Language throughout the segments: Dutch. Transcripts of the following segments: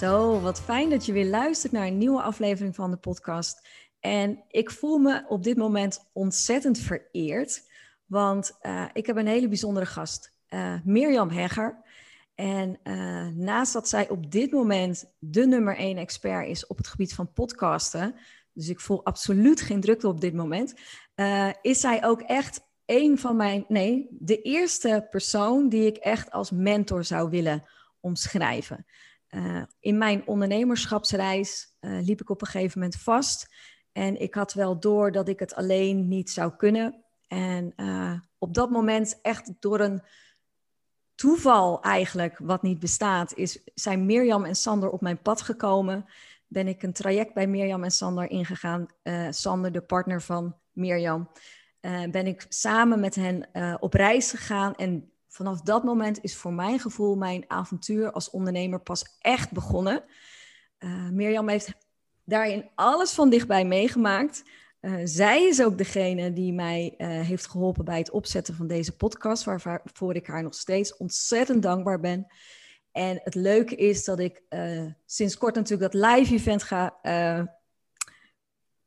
Zo, wat fijn dat je weer luistert naar een nieuwe aflevering van de podcast. En ik voel me op dit moment ontzettend vereerd, want uh, ik heb een hele bijzondere gast, uh, Mirjam Hegger. En uh, naast dat zij op dit moment de nummer één expert is op het gebied van podcasten, dus ik voel absoluut geen drukte op dit moment, is zij ook echt een van mijn, nee, de eerste persoon die ik echt als mentor zou willen omschrijven. Uh, in mijn ondernemerschapsreis uh, liep ik op een gegeven moment vast. En ik had wel door dat ik het alleen niet zou kunnen. En uh, op dat moment, echt door een toeval eigenlijk, wat niet bestaat, is, zijn Mirjam en Sander op mijn pad gekomen. Ben ik een traject bij Mirjam en Sander ingegaan. Sander, de partner van Mirjam. ben ik samen met hen op reis gegaan. En vanaf dat moment is voor mijn gevoel mijn avontuur als ondernemer pas echt begonnen. Uh, Mirjam heeft daarin alles van dichtbij meegemaakt. Uh, zij is ook degene die mij uh, heeft geholpen bij het opzetten van deze podcast, waarvoor ik haar nog steeds ontzettend dankbaar ben. En het leuke is dat ik sinds kort natuurlijk dat live event ga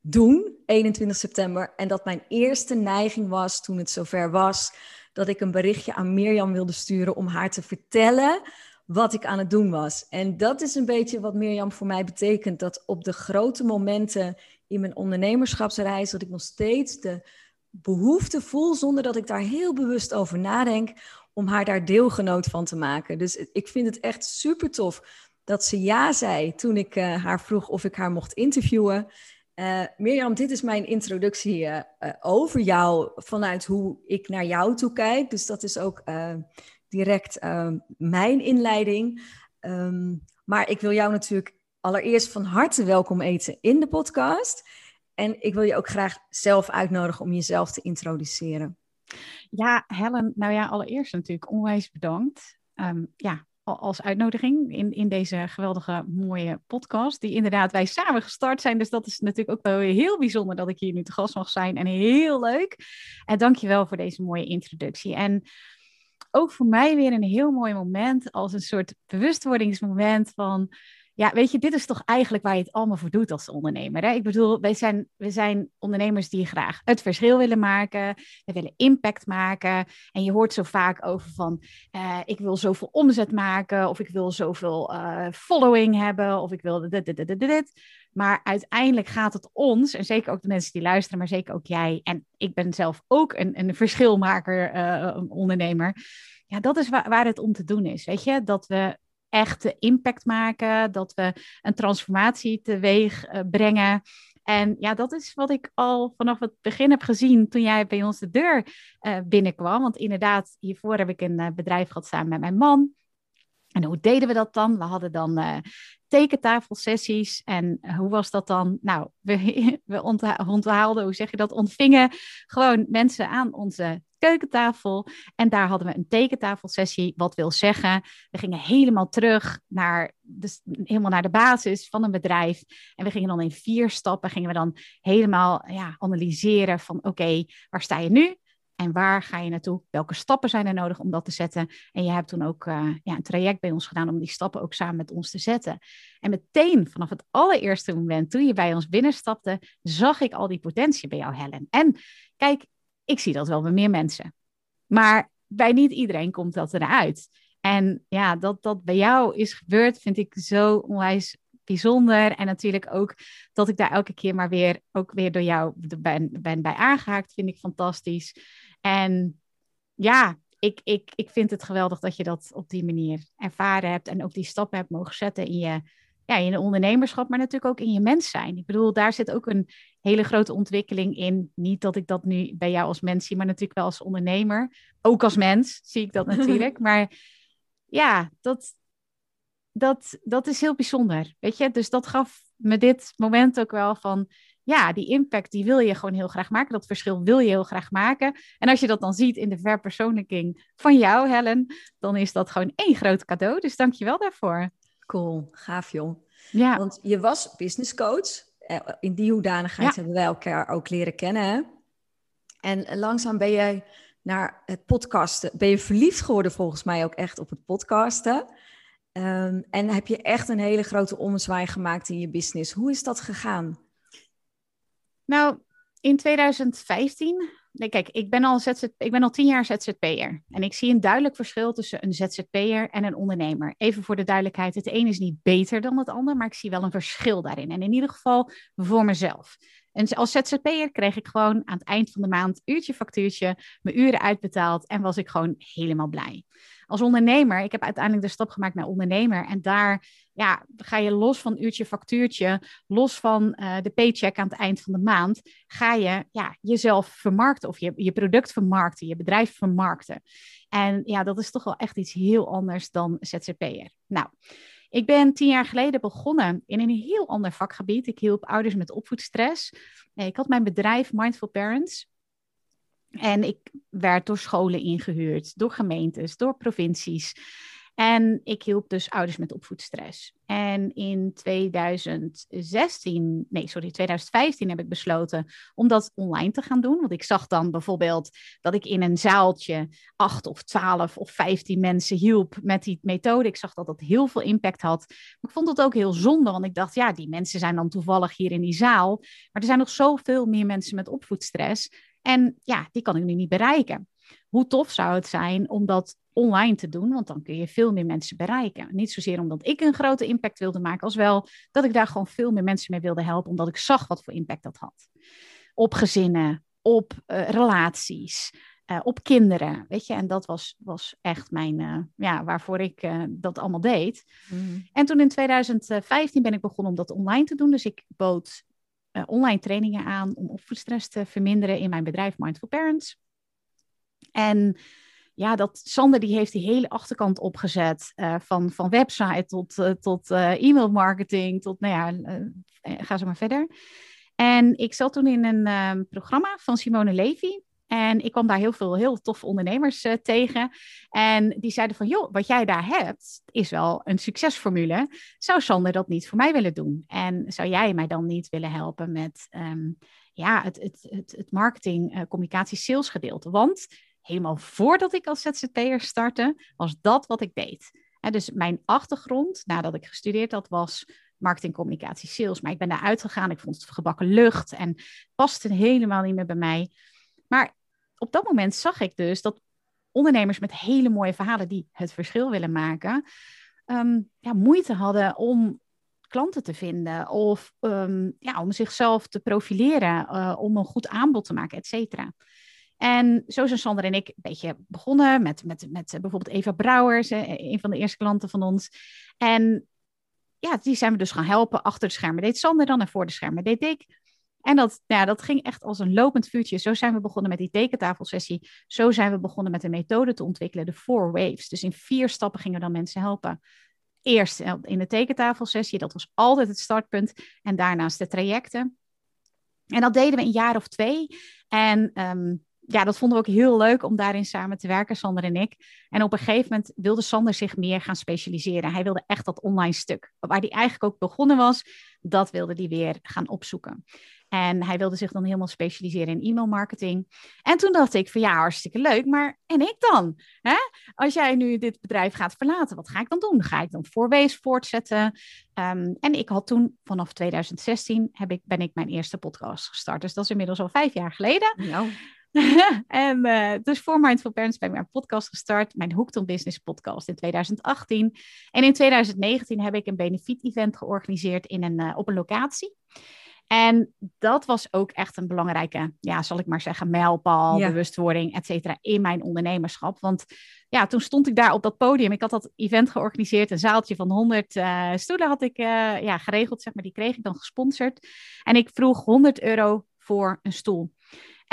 doen, 21 september. En dat mijn eerste neiging was toen het zover was dat ik een berichtje aan Mirjam wilde sturen om haar te vertellen wat ik aan het doen was. En dat is een beetje wat Mirjam voor mij betekent. Dat op de grote momenten in mijn ondernemerschapsreis, dat ik nog steeds de behoefte voel, zonder dat ik daar heel bewust over nadenk, om haar daar deelgenoot van te maken. Dus ik vind het echt super tof dat ze ja zei toen ik uh, haar vroeg of ik haar mocht interviewen. Uh, Mirjam, dit is mijn introductie uh, uh, over jou vanuit hoe ik naar jou toe kijk. Dus dat is ook direct mijn inleiding. Um, maar ik wil jou natuurlijk allereerst van harte welkom eten in de podcast. En ik wil je ook graag zelf uitnodigen om jezelf te introduceren. Ja, Helen, nou ja, allereerst natuurlijk onwijs bedankt. Um, ja, als uitnodiging in, in deze geweldige mooie podcast. Die inderdaad wij samen gestart zijn. Dus dat is natuurlijk ook wel heel bijzonder dat ik hier nu te gast mag zijn. En heel leuk. En dankjewel voor deze mooie introductie. En ook voor mij weer een heel mooi moment als een soort bewustwordingsmoment van ja, weet je, dit is toch eigenlijk waar je het allemaal voor doet als ondernemer. Hè? Ik bedoel, wij zijn, we zijn ondernemers die graag het verschil willen maken. We willen impact maken. En je hoort zo vaak over van, uh, ik wil zoveel omzet maken. Of ik wil zoveel uh, following hebben. Of ik wil dit, dit, dit, dit. Maar uiteindelijk gaat het ons, en zeker ook de mensen die luisteren, maar zeker ook jij. En ik ben zelf ook een, een verschilmaker, uh, ondernemer. Ja, dat is waar, waar het om te doen is. Weet je, dat we echte impact maken, dat we een transformatie teweeg uh, brengen. En ja, dat is wat ik al vanaf het begin heb gezien toen jij bij ons de deur uh, binnenkwam. Want inderdaad, hiervoor heb ik een uh, bedrijf gehad samen met mijn man. En hoe deden we dat dan? We hadden dan uh, tekentafelsessies. En hoe was dat dan? Nou, we, we onthaalden, hoe zeg je dat? Ontvingen gewoon mensen aan onze keukentafel. En daar hadden we een tekentafelsessie. Wat wil zeggen, we gingen helemaal terug naar de, helemaal naar de basis van een bedrijf. En we gingen dan in vier stappen, gingen we dan helemaal ja, analyseren van oké, waar sta je nu? En waar ga je naartoe? Welke stappen zijn er nodig om dat te zetten? En je hebt toen ook uh, ja, een traject bij ons gedaan om die stappen ook samen met ons te zetten. En meteen vanaf het allereerste moment toen je bij ons binnenstapte, zag ik al die potentie bij jou, Helen. En kijk, ik zie dat wel bij meer mensen. Maar bij niet iedereen komt dat eruit. En ja, dat dat bij jou is gebeurd, vind ik zo onwijs bijzonder. En natuurlijk ook dat ik daar elke keer maar weer, ook weer door jou ben, ben bij aangehaakt, vind ik fantastisch. En ja, ik, ik, ik vind het geweldig dat je dat op die manier ervaren hebt en ook die stappen hebt mogen zetten in je ja, in je ondernemerschap, maar natuurlijk ook in je mens zijn. Ik bedoel, daar zit ook een hele grote ontwikkeling in. Niet dat ik dat nu bij jou als mens zie, maar natuurlijk wel als ondernemer. Ook als mens zie ik dat natuurlijk. maar ja, dat, dat, dat is heel bijzonder. Weet je, dus dat gaf me dit moment ook wel van. Ja, die impact die wil je gewoon heel graag maken. Dat verschil wil je heel graag maken. En als je dat dan ziet in de verpersoonlijking van jou, Helen, dan is dat gewoon één groot cadeau. Dus dank je wel daarvoor. Cool, gaaf joh. Ja. Want je was business coach. Eh, in die hoedanigheid hebben wij elkaar ook leren kennen. En langzaam ben jij naar het podcasten, ben je verliefd geworden volgens mij ook echt op het podcasten. Ehm, en heb je echt een hele grote ommezwaai gemaakt in je business. Hoe is dat gegaan? Nou, in 2015 nee, kijk, ik ben, al ZZ, ik ben al tien jaar ZZP'er. En ik zie een duidelijk verschil tussen een ZZP'er en een ondernemer. Even voor de duidelijkheid, het een is niet beter dan het ander, maar ik zie wel een verschil daarin. En in ieder geval voor mezelf. En als ZZP'er kreeg ik gewoon aan het eind van de maand uurtje factuurtje, mijn uren uitbetaald en was ik gewoon helemaal blij. Als ondernemer, ik heb uiteindelijk de stap gemaakt naar ondernemer en daar ja, ga je los van uurtje factuurtje, los van uh, de paycheck aan het eind van de maand, ga je ja, jezelf vermarkten of je, je product vermarkten, je bedrijf vermarkten. En ja, dat is toch wel echt iets heel anders dan ZZP'er. Nou, ik ben tien jaar geleden begonnen in een heel ander vakgebied. Ik hielp ouders met opvoedstress. Ik had mijn bedrijf Mindful Parents. En ik werd door scholen ingehuurd, door gemeentes, door provincies. En ik hielp dus ouders met opvoedstress. En in 2016, nee, sorry, 2015 heb ik besloten om dat online te gaan doen. Want ik zag dan bijvoorbeeld dat ik in een zaaltje acht of twaalf of vijftien mensen hielp met die methode. Ik zag dat dat heel veel impact had. Maar ik vond het ook heel zonde, want ik dacht, ja, die mensen zijn dan toevallig hier in die zaal. Maar er zijn nog zoveel meer mensen met opvoedstress. En ja, die kan ik nu niet bereiken. Hoe tof zou het zijn om dat online te doen, want dan kun je veel meer mensen bereiken. Niet zozeer omdat ik een grote impact wilde maken, als wel dat ik daar gewoon veel meer mensen mee wilde helpen, omdat ik zag wat voor impact dat had. Op gezinnen, op uh, relaties, uh, op kinderen, weet je. En dat was, was echt mijn, uh, ja, waarvoor ik dat allemaal deed. Mm. En toen in 2015 ben ik begonnen om dat online te doen. Dus ik bood online trainingen aan om opvoedstress te verminderen in mijn bedrijf Mindful Parents. En ja, dat Sander die heeft die hele achterkant opgezet. Uh, van, van website tot, uh, tot uh, e-mail marketing, tot, nou ja, ga zo maar verder. En ik zat toen in een ehm, programma van Simone Levy. En ik kwam daar heel veel heel toffe ondernemers tegen. En die zeiden van, joh, wat jij daar hebt, is wel een succesformule. Zou Sander dat niet voor mij willen doen? En zou jij mij dan niet willen helpen met um, ja, het, het, het, het marketing, communicatie, sales gedeelte? Want helemaal voordat ik als ZZP'er startte, was dat wat ik deed. dus mijn achtergrond, nadat ik gestudeerd had, was marketing, communicatie, sales. Maar ik ben daar uitgegaan, ik vond het gebakken lucht en paste helemaal niet meer bij mij. Maar op dat moment zag ik dus dat ondernemers met hele mooie verhalen die het verschil willen maken, ehm, ja, moeite hadden om klanten te vinden of um, ja, om zichzelf te profileren, uh, om een goed aanbod te maken, et cetera. En zo zijn Sander en ik een beetje begonnen met, met, met bijvoorbeeld Eva Brouwers, een van de eerste klanten van ons. En ja, die zijn we dus gaan helpen. Achter de schermen deed Sander dan en voor de schermen deed ik. En dat, ja, dat ging echt als een lopend vuurtje. Zo zijn we begonnen met die tekentafelsessie. Zo zijn we begonnen met een methode te ontwikkelen, de Four Waves. Dus in vier stappen gingen we dan mensen helpen. Eerst in de tekentafelsessie, dat was altijd het startpunt. En daarnaast de trajecten. En dat deden we een jaar of twee. En um, ja, dat vonden we ook heel leuk om daarin samen te werken, Sander en ik. En op een gegeven moment wilde Sander zich meer gaan specialiseren. Hij wilde echt dat online stuk, waar hij eigenlijk ook begonnen was, dat wilde hij weer gaan opzoeken. En hij wilde zich dan helemaal specialiseren in e-mailmarketing. En toen dacht ik van ja, hartstikke leuk, maar en ik dan? Hè? Als jij nu dit bedrijf gaat verlaten, wat ga ik dan doen? Ga ik dan voorwees voortzetten? Um, en ik had toen, vanaf 2016, heb ik, ben ik mijn eerste podcast gestart. Dus dat is inmiddels al vijf jaar geleden. Nou. en uh, dus voor Mindful Parents ben ik mijn podcast gestart, mijn Hooked on Business podcast in 2018. En in 2019 heb ik een benefiet-event georganiseerd in een, uh, op een locatie. En dat was ook echt een belangrijke, ja, zal ik maar zeggen, mijlpaal, Ja. bewustwording, et cetera, in mijn ondernemerschap. Want ja, toen stond ik daar op dat podium. Ik had dat event georganiseerd, een zaaltje van 100 eh, stoelen had ik eh, ja, geregeld, zeg maar. Die kreeg ik dan gesponsord. En ik vroeg 100 euro voor een stoel.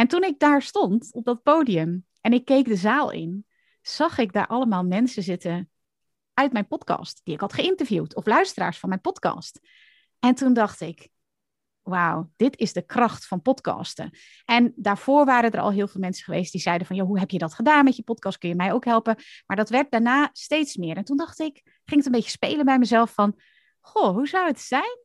En toen ik daar stond op dat podium en ik keek de zaal in, zag ik daar allemaal mensen zitten uit mijn podcast, die ik had geïnterviewd, of luisteraars van mijn podcast. En toen dacht ik, wauw, dit is de kracht van podcasten. En daarvoor waren er al heel veel mensen geweest die zeiden van, joh, hoe heb je dat gedaan met je podcast? Kun je mij ook helpen? Maar dat werd daarna steeds meer. En toen dacht ik, ging het een beetje spelen bij mezelf van, goh, hoe zou het zijn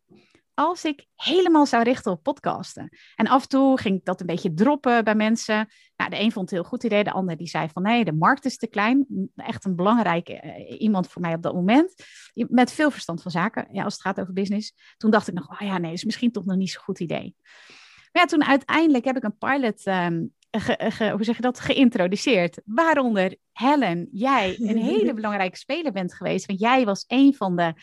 als ik helemaal zou richten op podcasten? En af en toe ging ik dat een beetje droppen bij mensen. Nou, de een vond het een heel goed idee, de ander die zei van, nee, de markt is te klein. Echt een belangrijke eh, iemand voor mij op dat moment. Met veel verstand van zaken, ja, als het gaat over business. Toen dacht ik nog, oh ja, nee, is misschien toch nog niet zo'n goed idee. Maar ja, toen uiteindelijk heb ik een pilot, ehm, ge- ge- hoe zeg je dat, geïntroduceerd. Waaronder Helen, jij een hele belangrijke speler bent geweest. Want jij was een van de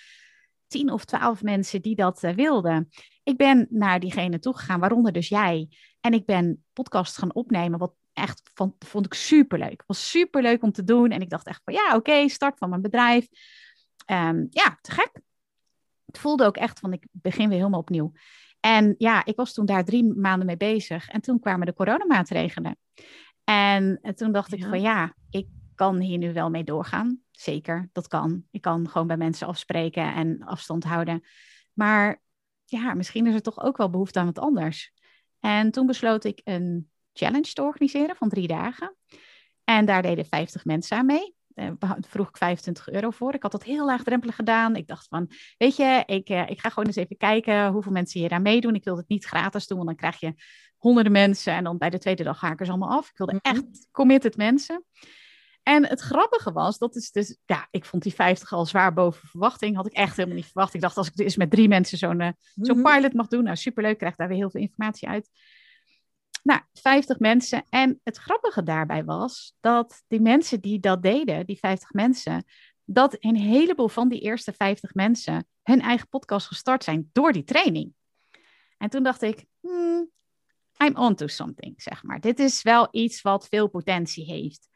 tien of twaalf mensen die dat eh, wilden. Ik ben naar diegene toegegaan, waaronder dus jij. En ik ben podcast gaan opnemen, wat echt van, vond ik superleuk. was superleuk om te doen. En ik dacht echt van, ja, oké, start van mijn bedrijf. Ehm, ja, te gek. Het voelde ook echt van, ik begin weer helemaal opnieuw. En ja, ik was toen daar drie maanden mee bezig. En toen kwamen de coronamaatregelen. En, en toen dacht ik van, ja, ik kan hier nu wel mee doorgaan. Zeker, dat kan. Ik kan gewoon bij mensen afspreken en afstand houden. Maar ja, misschien is er toch ook wel behoefte aan wat anders. En toen besloot ik een challenge te organiseren van drie dagen. En daar deden 50 mensen aan mee. Eh, beha- vroeg ik 25 euro voor. Ik had dat heel laagdrempelig gedaan. Ik dacht van, weet je, ik, eh, ik ga gewoon eens even kijken hoeveel mensen hier aan meedoen. Ik wilde het niet gratis doen, want dan krijg je honderden mensen. En dan bij de tweede dag haken ze allemaal af. Ik wilde Mhm. echt committed mensen. En het grappige was, dat is dus, ja, ik vond die 50 al zwaar boven verwachting. Had ik echt helemaal niet verwacht. Ik dacht, als ik dus met drie mensen zo'n zo'n Mhm. pilot mag doen, nou superleuk, krijg daar weer heel veel informatie uit. Nou, 50 mensen. En het grappige daarbij was dat die mensen die dat deden, die 50 mensen, dat een heleboel van die eerste 50 mensen hun eigen podcast gestart zijn door die training. En toen dacht ik, hmm, I'm on to something, zeg maar. Dit is wel iets wat veel potentie heeft.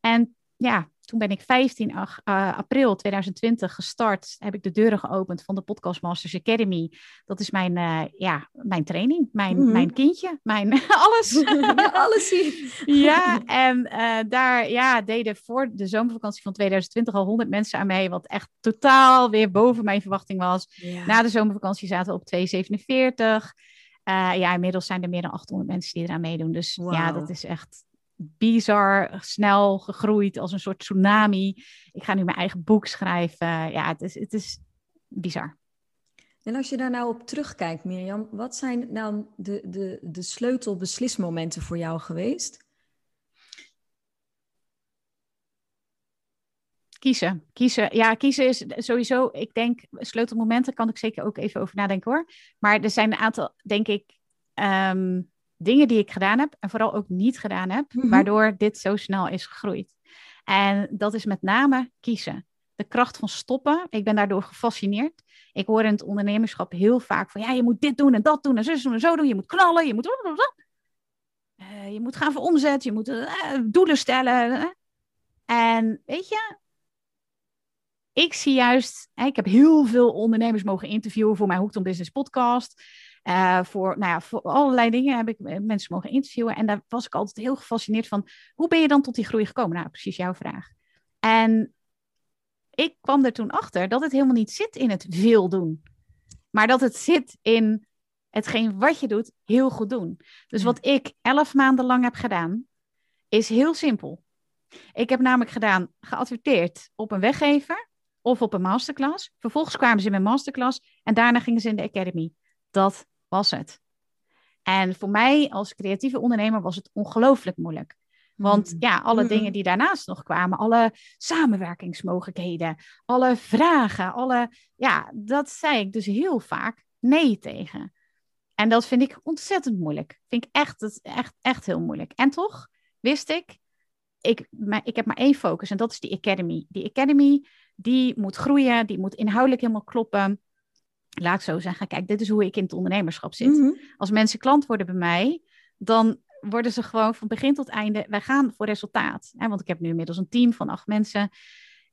En ja, toen ben ik 15 ag- eh, april 2020 gestart. Heb ik de deuren geopend van de Podcast Masters Academy. Dat is mijn, eh, ja, mijn training, mijn, Mhm. mijn kindje, mijn alles. Ja, alles zien. Ja, en eh, daar ja, deden voor de zomervakantie van 2020 al 100 mensen aan mee. Wat echt totaal weer boven mijn verwachting was. Ja. Na de zomervakantie zaten we op 247. Eh ja, inmiddels zijn er meer dan 800 mensen die eraan meedoen. Dus ja, dat is echt bizar snel gegroeid als een soort tsunami. Ik ga nu mijn eigen boek schrijven. Ja, het is, het is bizar. En als je daar nou op terugkijkt, Mirjam, wat zijn nou de, de, de sleutelbeslismomenten voor jou geweest? Kiezen. Kiezen. Ja, kiezen is sowieso, ik denk, sleutelmomenten kan ik zeker ook even over nadenken hoor. Maar er zijn een aantal, denk ik, ehm, dingen die ik gedaan heb en vooral ook niet gedaan heb, Mhm. waardoor dit zo snel is gegroeid. En dat is met name kiezen. De kracht van stoppen. Ik ben daardoor gefascineerd. Ik hoor in het ondernemerschap heel vaak van ja, je moet dit doen en dat doen en zus doen en zo doen. Je moet knallen, je moet. Eh, je moet gaan voor omzet, je moet eh, doelen stellen. En weet je, ik zie juist, hè, ik heb heel veel ondernemers mogen interviewen voor mijn Hooked on Business podcast. Eh, voor, nou ja, voor allerlei dingen heb ik eh, mensen mogen interviewen. En daar was ik altijd heel gefascineerd van, hoe ben je dan tot die groei gekomen? Nou, precies jouw vraag. En ik kwam er toen achter dat het helemaal niet zit in het veel doen. Maar dat het zit in hetgeen wat je doet, heel goed doen. Dus wat ik elf maanden lang heb gedaan, is heel simpel. Ik heb namelijk gedaan, geadverteerd op een weggever of op een masterclass. Vervolgens kwamen ze in mijn masterclass en daarna gingen ze in de academy. Dat was het. En voor mij als creatieve ondernemer was het ongelooflijk moeilijk. Want Mm. ja, alle Mhm. dingen die daarnaast nog kwamen, alle samenwerkingsmogelijkheden, alle vragen, alle, ja, dat zei ik dus heel vaak nee tegen. En dat vind ik ontzettend moeilijk. Vind ik echt, echt, echt heel moeilijk. En toch wist ik, ik, maar, ik heb maar één focus en dat is die academy. Die academy, die moet groeien, die moet inhoudelijk helemaal kloppen. Laat ik zo zeggen, kijk, dit is hoe ik in het ondernemerschap zit. Mhm. Als mensen klant worden bij mij, dan worden ze gewoon van begin tot einde, wij gaan voor resultaat. Hè? Want ik heb nu inmiddels een team van acht mensen.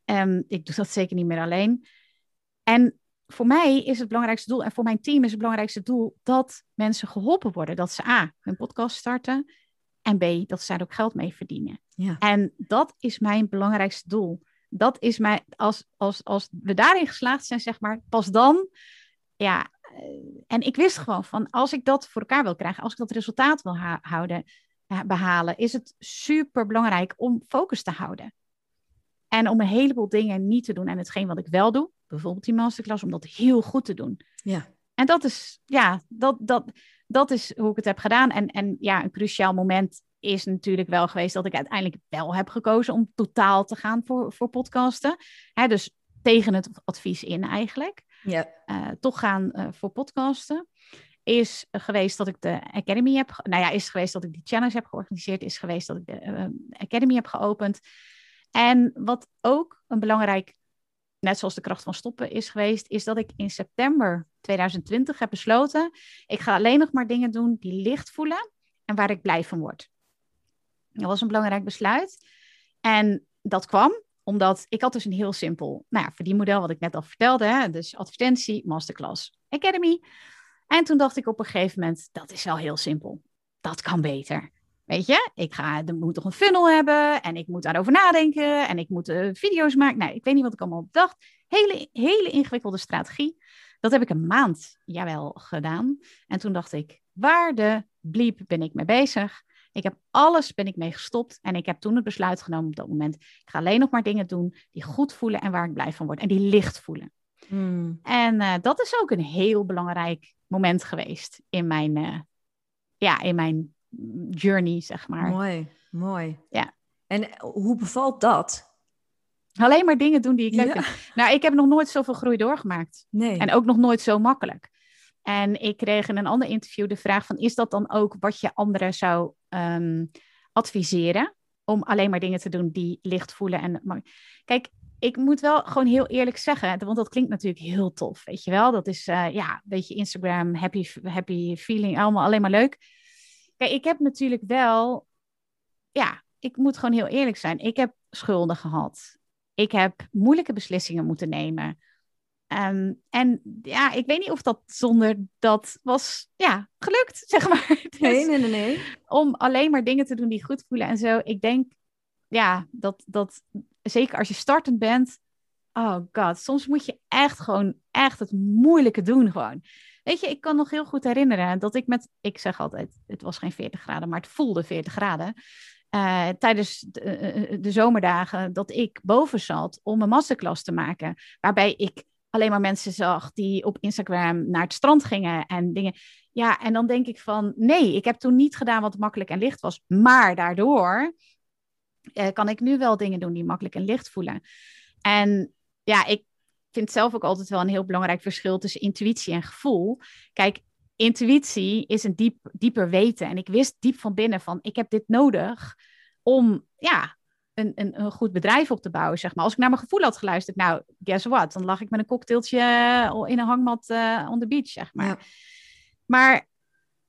Um, ik doe dat zeker niet meer alleen. En voor mij is het belangrijkste doel, en voor mijn team is het belangrijkste doel, dat mensen geholpen worden. Dat ze A, hun podcast starten, en B, dat ze daar ook geld mee verdienen. Ja. En dat is mijn belangrijkste doel. Dat is mijn, als, als, als we daarin geslaagd zijn, zeg maar, pas dan, ja. eh, En ik wist gewoon van, als ik dat voor elkaar wil krijgen, als ik dat resultaat wil houden, eh, behalen, is het super belangrijk om focus te houden. En om een heleboel dingen niet te doen. En hetgeen wat ik wel doe, bijvoorbeeld die masterclass, om dat heel goed te doen. Ja. En dat is, ja, dat, dat, dat is hoe ik het heb gedaan. En, en ja, een cruciaal moment is natuurlijk wel geweest dat ik uiteindelijk wel heb gekozen om totaal te gaan voor, voor podcasten. Hè, dus tegen het advies in eigenlijk. Uh, toch gaan uh, voor podcasten. Is geweest dat ik de Academy heb. Nou ja, is geweest dat ik die challenge heb georganiseerd. Is geweest dat ik de uh, Academy heb geopend. En wat ook een belangrijk, net zoals de kracht van stoppen is geweest, is dat ik in september 2020 heb besloten, ik ga alleen nog maar dingen doen die licht voelen en waar ik blij van word. Dat was een belangrijk besluit. En dat kwam omdat ik had dus een heel simpel nou ja, verdienmodel, wat ik net al vertelde. Hè? Dus advertentie, masterclass, academy. En toen dacht ik op een gegeven moment, dat is wel heel simpel. Dat kan beter. Weet je, ik ga, er moet toch een funnel hebben en ik moet daarover nadenken en ik moet uh, video's maken. Nou, ik weet niet wat ik allemaal bedacht. Hele, hele ingewikkelde strategie. Dat heb ik een maand, jawel, gedaan. En toen dacht ik, waar de bliep ben ik mee bezig? Ik heb alles ben ik mee gestopt en ik heb toen het besluit genomen op dat moment. Ik ga alleen nog maar dingen doen die goed voelen en waar ik blij van word en die licht voelen. Hmm. En uh, dat is ook een heel belangrijk moment geweest in mijn, uh, ja, in mijn journey, zeg maar. Mooi, mooi. Ja. En hoe bevalt dat? Alleen maar dingen doen die ik leuk Ja. vind. Nou, ik heb nog nooit zoveel groei doorgemaakt. Nee. En ook nog nooit zo makkelijk. En ik kreeg in een ander interview de vraag van... is dat dan ook wat je anderen zou um, adviseren? Om alleen maar dingen te doen die licht voelen. En... Kijk, ik moet wel gewoon heel eerlijk zeggen... want dat klinkt natuurlijk heel tof, weet je wel? Dat is, uh, ja, een beetje Instagram, happy, happy feeling, allemaal alleen maar leuk. Kijk, ik heb natuurlijk wel... Ja, ik moet gewoon heel eerlijk zijn. Ik heb schulden gehad. Ik heb moeilijke beslissingen moeten nemen. Um, en ja, ik weet niet of dat zonder dat was ja, gelukt, zeg maar. Dus, nee, nee, nee, nee. Om alleen maar dingen te doen die goed voelen en zo. Ik denk, ja, dat, dat zeker als je startend bent, oh god, soms moet je echt gewoon echt het moeilijke doen gewoon. Weet je, ik kan nog heel goed herinneren dat ik met, ik zeg altijd, het was geen 40 graden, maar het voelde 40 graden. Uh, tijdens de, uh, de, zomerdagen dat ik boven zat om een masterclass te maken. Waarbij ik alleen maar mensen zag die op Instagram naar het strand gingen en dingen. Ja, en dan denk ik van nee, ik heb toen niet gedaan wat makkelijk en licht was. Maar daardoor uh, kan ik nu wel dingen doen die makkelijk en licht voelen. En ja, ik vind zelf ook altijd wel een heel belangrijk verschil tussen intuïtie en gevoel. Kijk, intuïtie is een diep, dieper weten. En ik wist diep van binnen van, ik heb dit nodig om, ja, een, een, een goed bedrijf op te bouwen, zeg maar. Als ik naar mijn gevoel had geluisterd, nou, guess what? Dan lag ik met een cocktailtje in een hangmat uh, on the beach, zeg maar. Ja. Maar,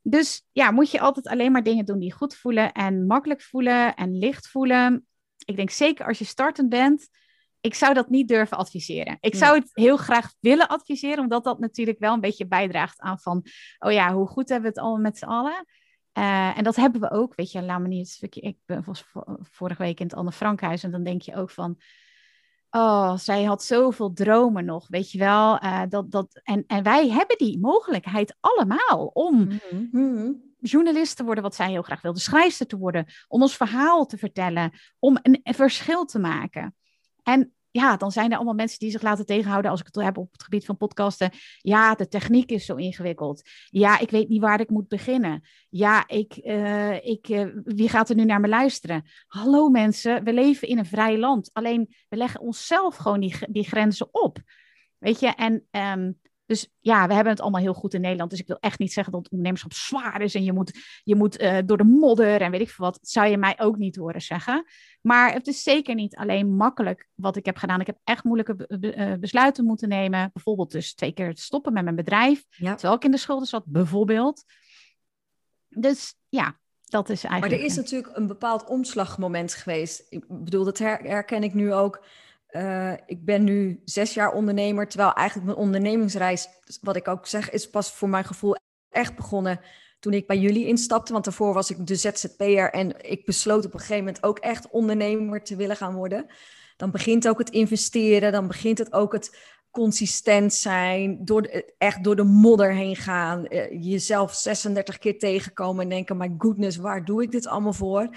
dus ja, moet je altijd alleen maar dingen doen die goed voelen en makkelijk voelen en licht voelen. Ik denk zeker als je startend bent, ik zou dat niet durven adviseren. Ik zou het heel graag willen adviseren, omdat dat natuurlijk wel een beetje bijdraagt aan van, oh ja, hoe goed hebben we het allemaal met z'n allen? Uh, en dat hebben we ook, weet je, laat me niet, ik was vorige week in het Anne Frankhuis en dan denk je ook van, oh, zij had zoveel dromen nog, weet je wel. Uh, dat, dat, en, en wij hebben die mogelijkheid allemaal om mm -hmm. journalist te worden, wat zij heel graag wilde, schrijfster te worden, om ons verhaal te vertellen, om een, een verschil te maken. En ja, dan zijn er allemaal mensen die zich laten tegenhouden als ik het heb op het gebied van podcasten. Ja, de techniek is zo ingewikkeld. Ja, ik weet niet waar ik moet beginnen. Ja, ik, uh, ik, uh, wie gaat er nu naar me luisteren? Hallo mensen, we leven in een vrij land. Alleen we leggen onszelf gewoon die, die grenzen op. Weet je, en um, Dus ja, we hebben het allemaal heel goed in Nederland. Dus ik wil echt niet zeggen dat ondernemerschap zwaar is en je moet, je moet uh, door de modder en weet ik veel wat. Dat zou je mij ook niet horen zeggen. Maar het is zeker niet alleen makkelijk wat ik heb gedaan. Ik heb echt moeilijke uh, besluiten moeten nemen. Bijvoorbeeld dus twee keer stoppen met mijn bedrijf. Ja. Terwijl ik in de schulden zat, bijvoorbeeld. Dus ja, dat is eigenlijk... Maar er is natuurlijk een bepaald omslagmoment geweest. Ik bedoel, dat herken ik nu ook uh, ik ben nu zes jaar ondernemer, terwijl eigenlijk mijn ondernemingsreis, wat ik ook zeg, is pas voor mijn gevoel echt begonnen toen ik bij jullie instapte. Want daarvoor was ik de ZZP'er en ik besloot op een gegeven moment ook echt ondernemer te willen gaan worden. Dan begint ook het investeren, dan begint het ook het consistent zijn, door echt door de modder heen gaan, uh, jezelf 36 keer tegenkomen en denken, my goodness, waar doe ik dit allemaal voor?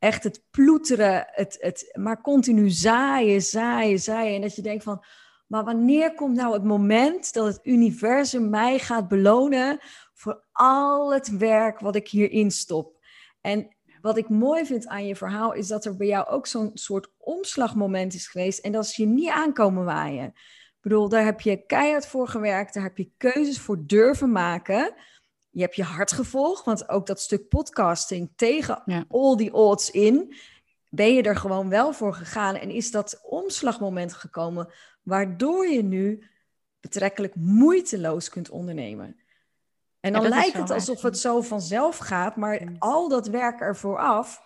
Echt het ploeteren, het, het, maar continu zaaien, zaaien, zaaien. En dat je denkt van, maar wanneer komt nou het moment dat het universum mij gaat belonen voor al het werk wat ik hierin stop? En wat ik mooi vind aan je verhaal is dat er bij jou ook zo'n soort omslagmoment is geweest en dat is je niet aankomen waaien. Ik bedoel, daar heb je keihard voor gewerkt, daar heb je keuzes voor durven maken je hebt je hart gevolgd, want ook dat stuk podcasting tegen al die odds in, ben je er gewoon wel voor gegaan en is dat omslagmoment gekomen waardoor je nu betrekkelijk moeiteloos kunt ondernemen. En dan lijkt het alsof het zo vanzelf gaat, maar al dat werk er vooraf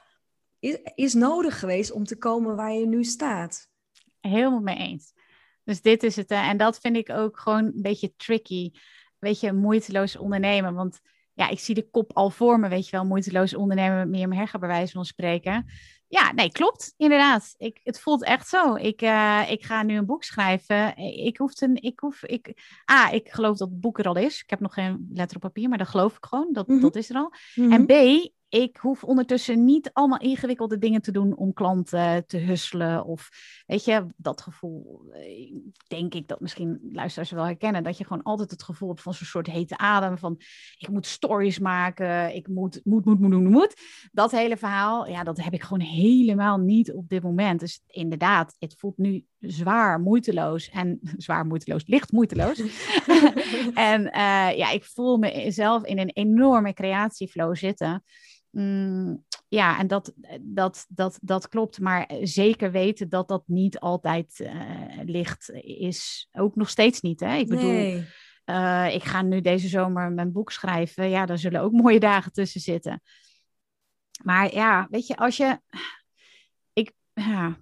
is, is nodig geweest om te komen waar je nu staat. Helemaal mee eens. Dus dit is het. En dat vind ik ook gewoon een beetje tricky weet je, moeiteloos ondernemen. Want ja, ik zie de kop al voor me, weet je wel, moeiteloos ondernemen met meer Herger bij wijze van spreken. Ja, nee, klopt, inderdaad. Ik, het voelt echt zo. Ik, uh, ik ga nu een boek schrijven. Ik hoef een, ik hoef, ik, ah, ik geloof dat het boek er al is. Ik heb nog geen letter op papier, maar dat geloof ik gewoon. Dat, mm dat is er al. Mm En B, ik hoef ondertussen niet allemaal ingewikkelde dingen te doen om klanten te husselen. Of weet je, dat gevoel, eh, denk ik dat misschien luisteraars wel herkennen. Dat je gewoon altijd het gevoel hebt van zo'n soort hete adem. Van ik moet stories maken, ik moet, moet, moet, moet, moet, moet. Dat hele verhaal, ja, dat heb ik gewoon helemaal niet op dit moment. Dus inderdaad, het voelt nu zwaar moeiteloos. En zwaar moeiteloos, licht moeiteloos. en uh, ja, ik voel mezelf in een enorme creatieflow zitten. Mm, ja, en dat, dat, dat, dat klopt. Maar zeker weten dat dat niet altijd uh, licht is. Ook nog steeds niet. Hè? Ik bedoel, nee. uh, ik ga nu deze zomer mijn boek schrijven. Ja, daar zullen ook mooie dagen tussen zitten. Maar ja, weet je, als je. Ik, ja,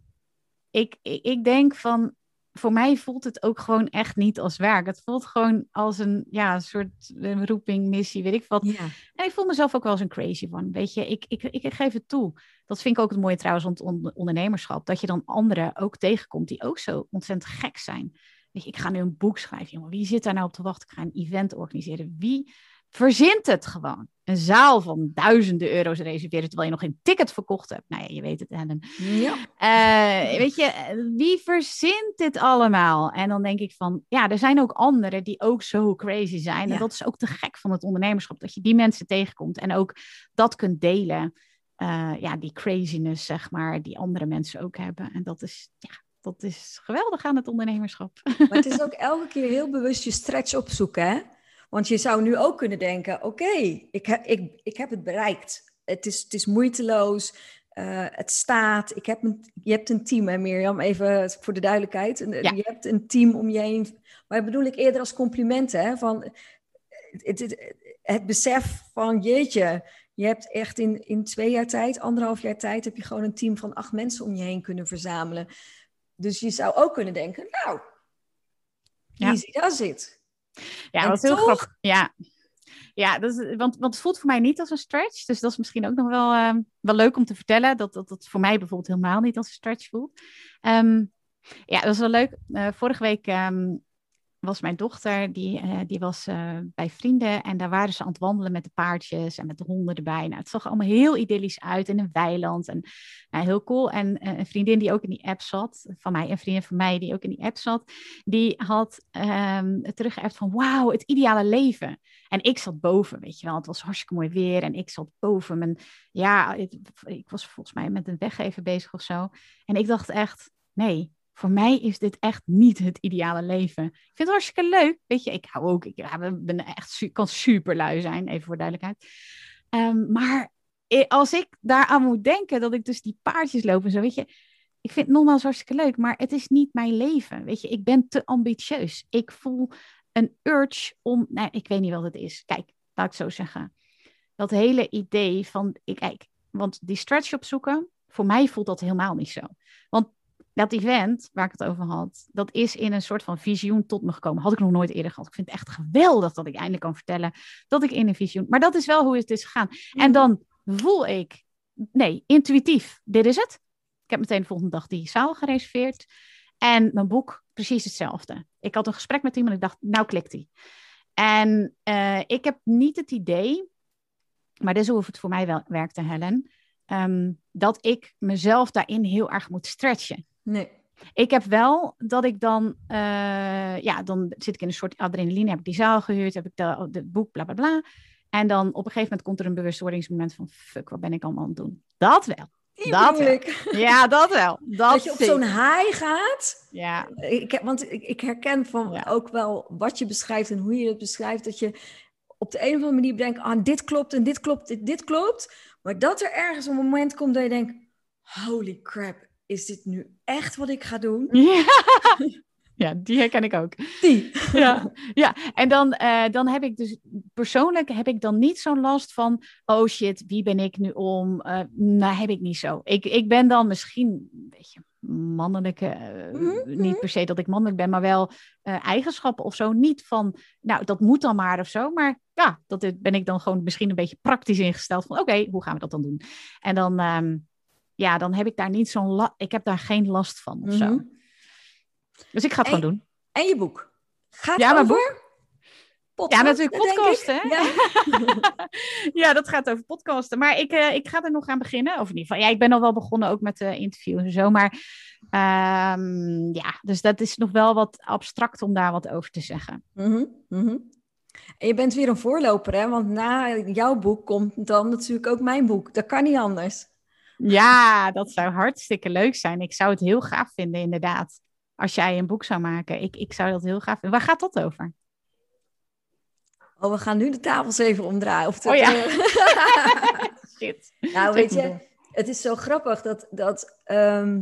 ik, ik, ik denk van voor mij voelt het ook gewoon echt niet als werk. Het voelt gewoon als een ja, soort roeping, missie, weet ik wat. Ja. En ik voel mezelf ook wel eens een crazy van. Weet je, ik, ik, ik geef het toe. Dat vind ik ook het mooie trouwens rond ondernemerschap. Dat je dan anderen ook tegenkomt die ook zo ontzettend gek zijn. Weet je, ik ga nu een boek schrijven, jongen. Wie zit daar nou op te wachten? Ik ga een event organiseren. Wie verzint het gewoon? Een zaal van duizenden euro's reserveren terwijl je nog geen ticket verkocht hebt. Nou ja, je weet het, Ellen. Ja. Uh, weet je, wie verzint dit allemaal? En dan denk ik van, ja, er zijn ook anderen die ook zo crazy zijn. En dat is ook te gek van het ondernemerschap, dat je die mensen tegenkomt en ook dat kunt delen. Uh, ja, die craziness, zeg maar, die andere mensen ook hebben. En dat is, ja, dat is geweldig aan het ondernemerschap. Maar het is ook elke keer heel bewust je stretch opzoeken, hè? Want je zou nu ook kunnen denken: oké, ik, heb, ik, ik heb het bereikt. Het is, het is moeiteloos. Uh, het staat. Ik heb een, je hebt een team, hè, Mirjam? Even voor de duidelijkheid. Je hebt een team om je heen. Maar bedoel ik eerder als compliment, hè? Van het, het, het, besef van jeetje. Je hebt echt in, in twee jaar tijd, anderhalf jaar tijd, heb je gewoon een team van acht mensen om je heen kunnen verzamelen. Dus je zou ook kunnen denken, nou, easy ja. does it. Ja, dat is heel grappig. Ja, ja dat is, want, want het voelt voor mij niet als een stretch. Dus dat is misschien ook nog wel, uh, wel leuk om te vertellen. Dat, dat dat voor mij bijvoorbeeld helemaal niet als een stretch voelt. Um, ja, dat is wel leuk. Uh, vorige week um, was mijn dochter, die, uh, die was uh, bij vrienden en daar waren ze aan het wandelen met de paardjes en met de honden erbij. Nou, het zag allemaal heel idyllisch uit in een weiland en nou, heel cool. En uh, een vriendin die ook in die app zat, van mij, een vriendin van mij die ook in die app zat, die had um, van wauw, het ideale leven. En ik zat boven, weet je wel, het was hartstikke mooi weer en ik zat boven mijn, ja, het, ik was volgens mij met een weggeven bezig of zo. En ik dacht echt, nee, voor mij is dit echt niet het ideale leven. Ik vind het hartstikke leuk. Weet je, ik hou ook, ik ben echt, kan super lui zijn, even voor duidelijkheid. Um, maar als ik daaraan moet denken dat ik dus die paardjes loop en zo, weet je, ik vind het nogmaals hartstikke leuk, maar het is niet mijn leven. Weet je, ik ben te ambitieus. Ik voel een urge om, nou, ik weet niet wat het is. Kijk, laat ik zo zeggen. Dat hele idee van, ik, kijk, want die stretch opzoeken, voor mij voelt dat helemaal niet zo. Want dat event waar ik het over had, dat is in een soort van visioen tot me gekomen. Had ik nog nooit eerder gehad. Ik vind het echt geweldig dat ik eindelijk kan vertellen dat ik in een visioen. Maar dat is wel hoe het is gegaan. En mm. dan voel ik, nee, intuïtief, dit is het. Ik heb meteen de volgende dag die zaal gereserveerd. En mijn boek precies hetzelfde. Ik had een gesprek met iemand en ik dacht, nou klikt die. En uh, ik heb niet het idee, maar dit is hoe het voor mij wel werkte, Helen, um, dat ik mezelf daarin heel erg moet stretchen. Nee. Ik heb wel dat ik dan, uh, ja, dan zit ik in een soort adrenaline, heb ik die zaal gehuurd, heb ik de boek, bla bla bla. En dan op een gegeven moment komt er een bewustwordingsmoment van, fuck, wat ben ik allemaal aan het doen? Dat wel. dat. Ja, dat wel. Dat, dat je op zo'n high gaat. Ja. Ik, want ik, ik herken van ook wel wat je beschrijft en hoe je het beschrijft, dat je op de een of andere manier denkt, ah, dit klopt en dit klopt, dit, dit klopt. Maar dat er ergens een moment komt dat je denkt, holy crap, is dit nu echt wat ik ga doen? Ja. Ja, die herken ik ook. Die. Ja, ja. en dan, uh, dan heb ik dus persoonlijk heb ik dan niet zo'n last van, oh shit, wie ben ik nu om? Uh, nou, heb ik niet zo. Ik, ik ben dan misschien een beetje mannelijke, uh, niet per se dat ik mannelijk ben, maar wel eigenschappen of zo. Niet van, nou, dat moet dan maar of zo. Maar ja, dat ben ik dan gewoon misschien een beetje praktisch ingesteld van, oké, hoe gaan we dat dan doen? En dan, um, ja, dan heb ik daar niet zo'n, ik heb daar geen last van of zo. Mhm. Dus ik ga het gewoon doen. En je boek? Gaat ja, over? Boek? ja, natuurlijk podcasten. Ja. ja, dat gaat over podcasten. Maar ik, uh, ik ga er nog aan beginnen. Of in ieder geval, ja, ik ben al wel begonnen ook met de interviews en zo. Maar um, ja, dus dat is nog wel wat abstract om daar wat over te zeggen. Mm -hmm. En je bent weer een voorloper, hè? Want na jouw boek komt dan natuurlijk ook mijn boek. Dat kan niet anders. Ja, dat zou hartstikke leuk zijn. Ik zou het heel gaaf vinden, inderdaad als jij een boek zou maken. Ik, ik zou dat heel graag vinden. Waar gaat dat over? Oh, we gaan nu de tafels even omdraaien. Of oh ja. Shit. Nou, weet je, het is zo grappig dat, dat ehm,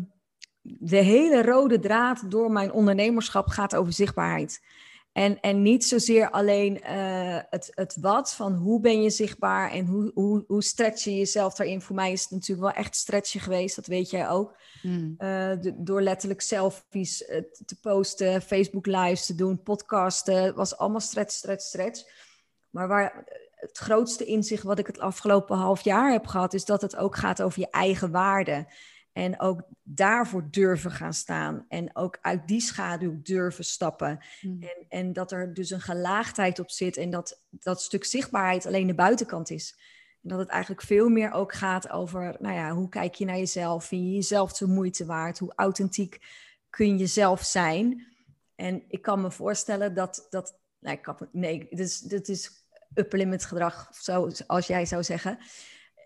de hele rode draad door mijn ondernemerschap gaat over zichtbaarheid. En, en niet zozeer alleen uh, het, het wat, van hoe ben je zichtbaar en hoe, hoe, hoe stretch je jezelf daarin. Voor mij is het natuurlijk wel echt stretchen geweest, dat weet jij ook. Mm. Uh, door letterlijk selfies uh, te posten, Facebook lives te doen, podcasten. was allemaal stretch, stretch, stretch. Maar waar het grootste inzicht wat ik het afgelopen half jaar heb gehad, is dat het ook gaat over je eigen waarde. En ook daarvoor durven gaan staan. En ook uit die schaduw durven stappen. Hmm. En, en dat er dus een gelaagdheid op zit. En dat dat stuk zichtbaarheid alleen de buitenkant is. En dat het eigenlijk veel meer ook gaat over, nou ja, hoe kijk je naar jezelf? Vind je jezelf te moeite waard? Hoe authentiek kun je zelf zijn? En ik kan me voorstellen dat dat, nou, ik kan, nee, dit is, dit is upper limit gedrag, zo, als jij zou zeggen.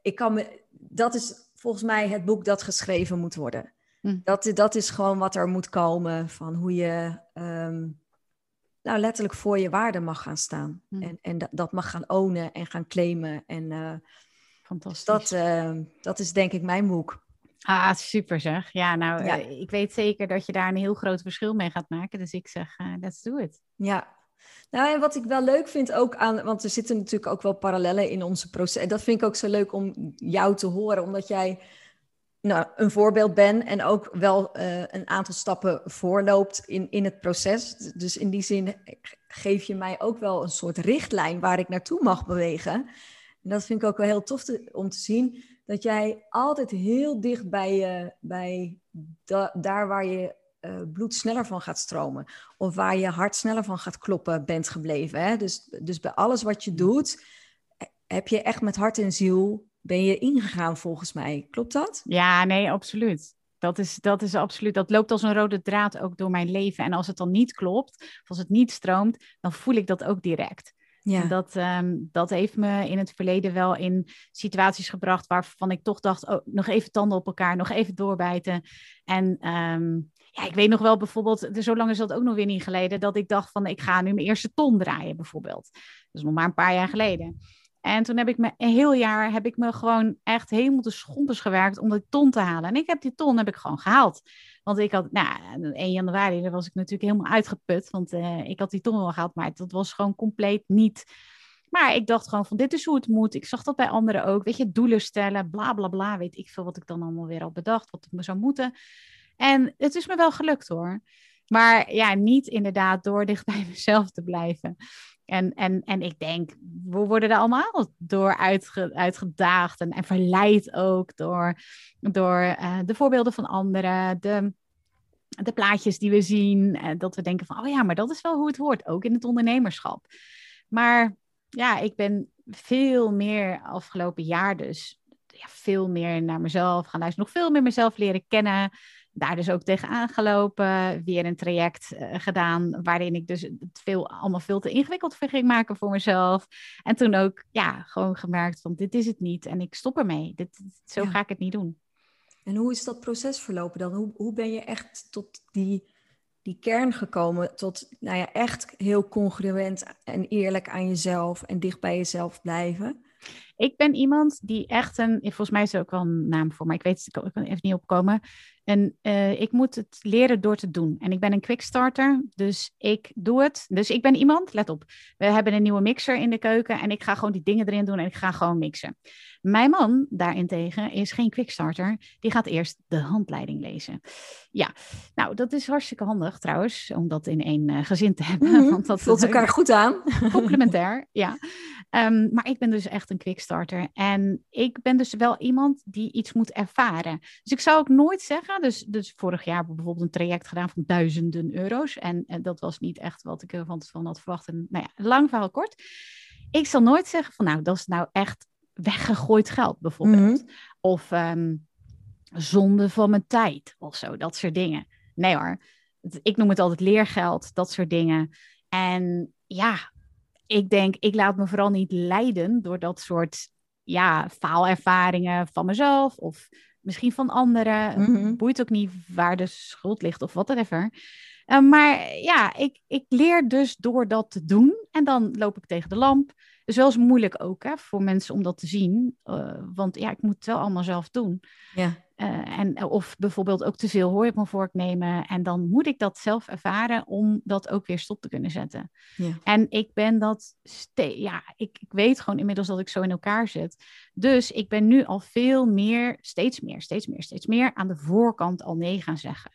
Ik kan me, dat is volgens mij het boek dat geschreven moet worden. Hm. Dat, dat is gewoon wat er moet komen van hoe je ehm, nou, letterlijk voor je waarde mag gaan staan. Hm. En, en dat, mag gaan ownen en gaan claimen. En uh, Fantastisch. dat, uh, dat is denk ik mijn boek. Ah, super zeg. Ja, nou, eh, ik weet zeker dat je daar een heel groot verschil mee gaat maken. Dus ik zeg, uh, let's do it. Ja, nou, en wat ik wel leuk vind ook aan, want er zitten natuurlijk ook wel parallellen in onze proces. En dat vind ik ook zo leuk om jou te horen, omdat jij nou, een voorbeeld bent en ook wel uh, een aantal stappen voorloopt in, in het proces. Dus in die zin geef je mij ook wel een soort richtlijn waar ik naartoe mag bewegen. En dat vind ik ook wel heel tof om te zien, dat jij altijd heel dicht bij, je, bij daar waar je uh, bloed sneller van gaat stromen. Of waar je hart sneller van gaat kloppen bent gebleven. Hè? Dus, dus bij alles wat je doet, heb je echt met hart en ziel ben je ingegaan volgens mij. Klopt dat? Ja, nee, absoluut. Dat is, dat is absoluut, dat loopt als een rode draad ook door mijn leven. En als het dan niet klopt, of als het niet stroomt, dan voel ik dat ook direct. Ja. En dat, um, dat heeft me in het verleden wel in situaties gebracht waarvan ik toch dacht, oh, nog even tanden op elkaar, nog even doorbijten. En um, ja, ik weet nog wel bijvoorbeeld, zo lang is dat ook nog weer niet geleden, dat ik dacht van ik ga nu mijn eerste ton draaien bijvoorbeeld. Dat is nog maar een paar jaar geleden. En toen heb ik me een heel jaar, heb ik me gewoon echt helemaal de schompers gewerkt om die ton te halen. En ik heb die ton heb ik gewoon gehaald. Want ik had, nou, 1 januari, daar was ik natuurlijk helemaal uitgeput. Want uh, ik had die ton wel gehaald, maar dat was gewoon compleet niet. Maar ik dacht gewoon van, dit is hoe het moet. Ik zag dat bij anderen ook. Weet je, doelen stellen, bla bla bla. Weet ik veel wat ik dan allemaal weer al bedacht, wat het me zou moeten. En het is me wel gelukt hoor. Maar ja, niet inderdaad door dicht bij mezelf te blijven. En, en, en ik denk, we worden er allemaal door uitgedaagd en, en verleid ook door, door uh, de voorbeelden van anderen, de, de plaatjes die we zien. En dat we denken van, oh ja, maar dat is wel hoe het hoort, ook in het ondernemerschap. Maar ja, ik ben veel meer afgelopen jaar dus ja, veel meer naar mezelf gaan luisteren. Nog veel meer mezelf leren kennen daar dus ook tegenaan gelopen. Weer een traject uh, gedaan waarin ik dus het veel, allemaal veel te ingewikkeld ging maken voor mezelf. En toen ook ja, gewoon gemerkt van dit is het niet en ik stop ermee. Dit, zo ga ik het niet doen. En hoe is dat proces verlopen dan? Hoe, hoe ben je echt tot die, die kern gekomen? Tot nou ja, echt heel congruent en eerlijk aan jezelf en dicht bij jezelf blijven? Ik ben iemand die echt een, volgens mij is er ook wel een naam voor, maar ik weet het, ik kan even niet opkomen. En uh, ik moet het leren door te doen. En ik ben een quickstarter, dus ik doe het. Dus ik ben iemand, let op, we hebben een nieuwe mixer in de keuken en ik ga gewoon die dingen erin doen en ik ga gewoon mixen. Mijn man daarentegen is geen quickstarter, die gaat eerst de handleiding lezen. Ja, nou dat is hartstikke handig trouwens, om dat in één uh, gezin te hebben. Mm want dat voelt elkaar goed aan. Complementair, ja. Um, maar ik ben dus echt een quickstarter en ik ben dus wel iemand die iets moet ervaren. Dus ik zou ook nooit zeggen dus, dus vorig jaar bijvoorbeeld een traject gedaan van duizenden euro's. En, en dat was niet echt wat ik ervan had verwacht. En, nou ja, lang verhaal kort. Ik zal nooit zeggen van nou, dat is nou echt weggegooid geld bijvoorbeeld. Mhm. Of um, zonde van mijn tijd of zo, dat soort dingen. Nee hoor, ik noem het altijd leergeld, dat soort dingen. En ja, ik denk, ik laat me vooral niet leiden door dat soort ja, faalervaringen van mezelf of misschien van anderen. Mm Boeit ook niet waar de schuld ligt of whatever. Uh, maar ja, ik, ik leer dus door dat te doen. En dan loop ik tegen de lamp. Dus wel eens moeilijk ook hè, voor mensen om dat te zien. Uh, want ja, ik moet het wel allemaal zelf doen. Ja. Uh, en, of bijvoorbeeld ook te veel hooi op mijn vork nemen. En dan moet ik dat zelf ervaren om dat ook weer stop te kunnen zetten. Ja. En ik ben dat, ja, ik, ik weet gewoon inmiddels dat ik zo in elkaar zit. Dus ik ben nu al veel meer, steeds meer, steeds meer, steeds meer aan de voorkant al nee gaan zeggen.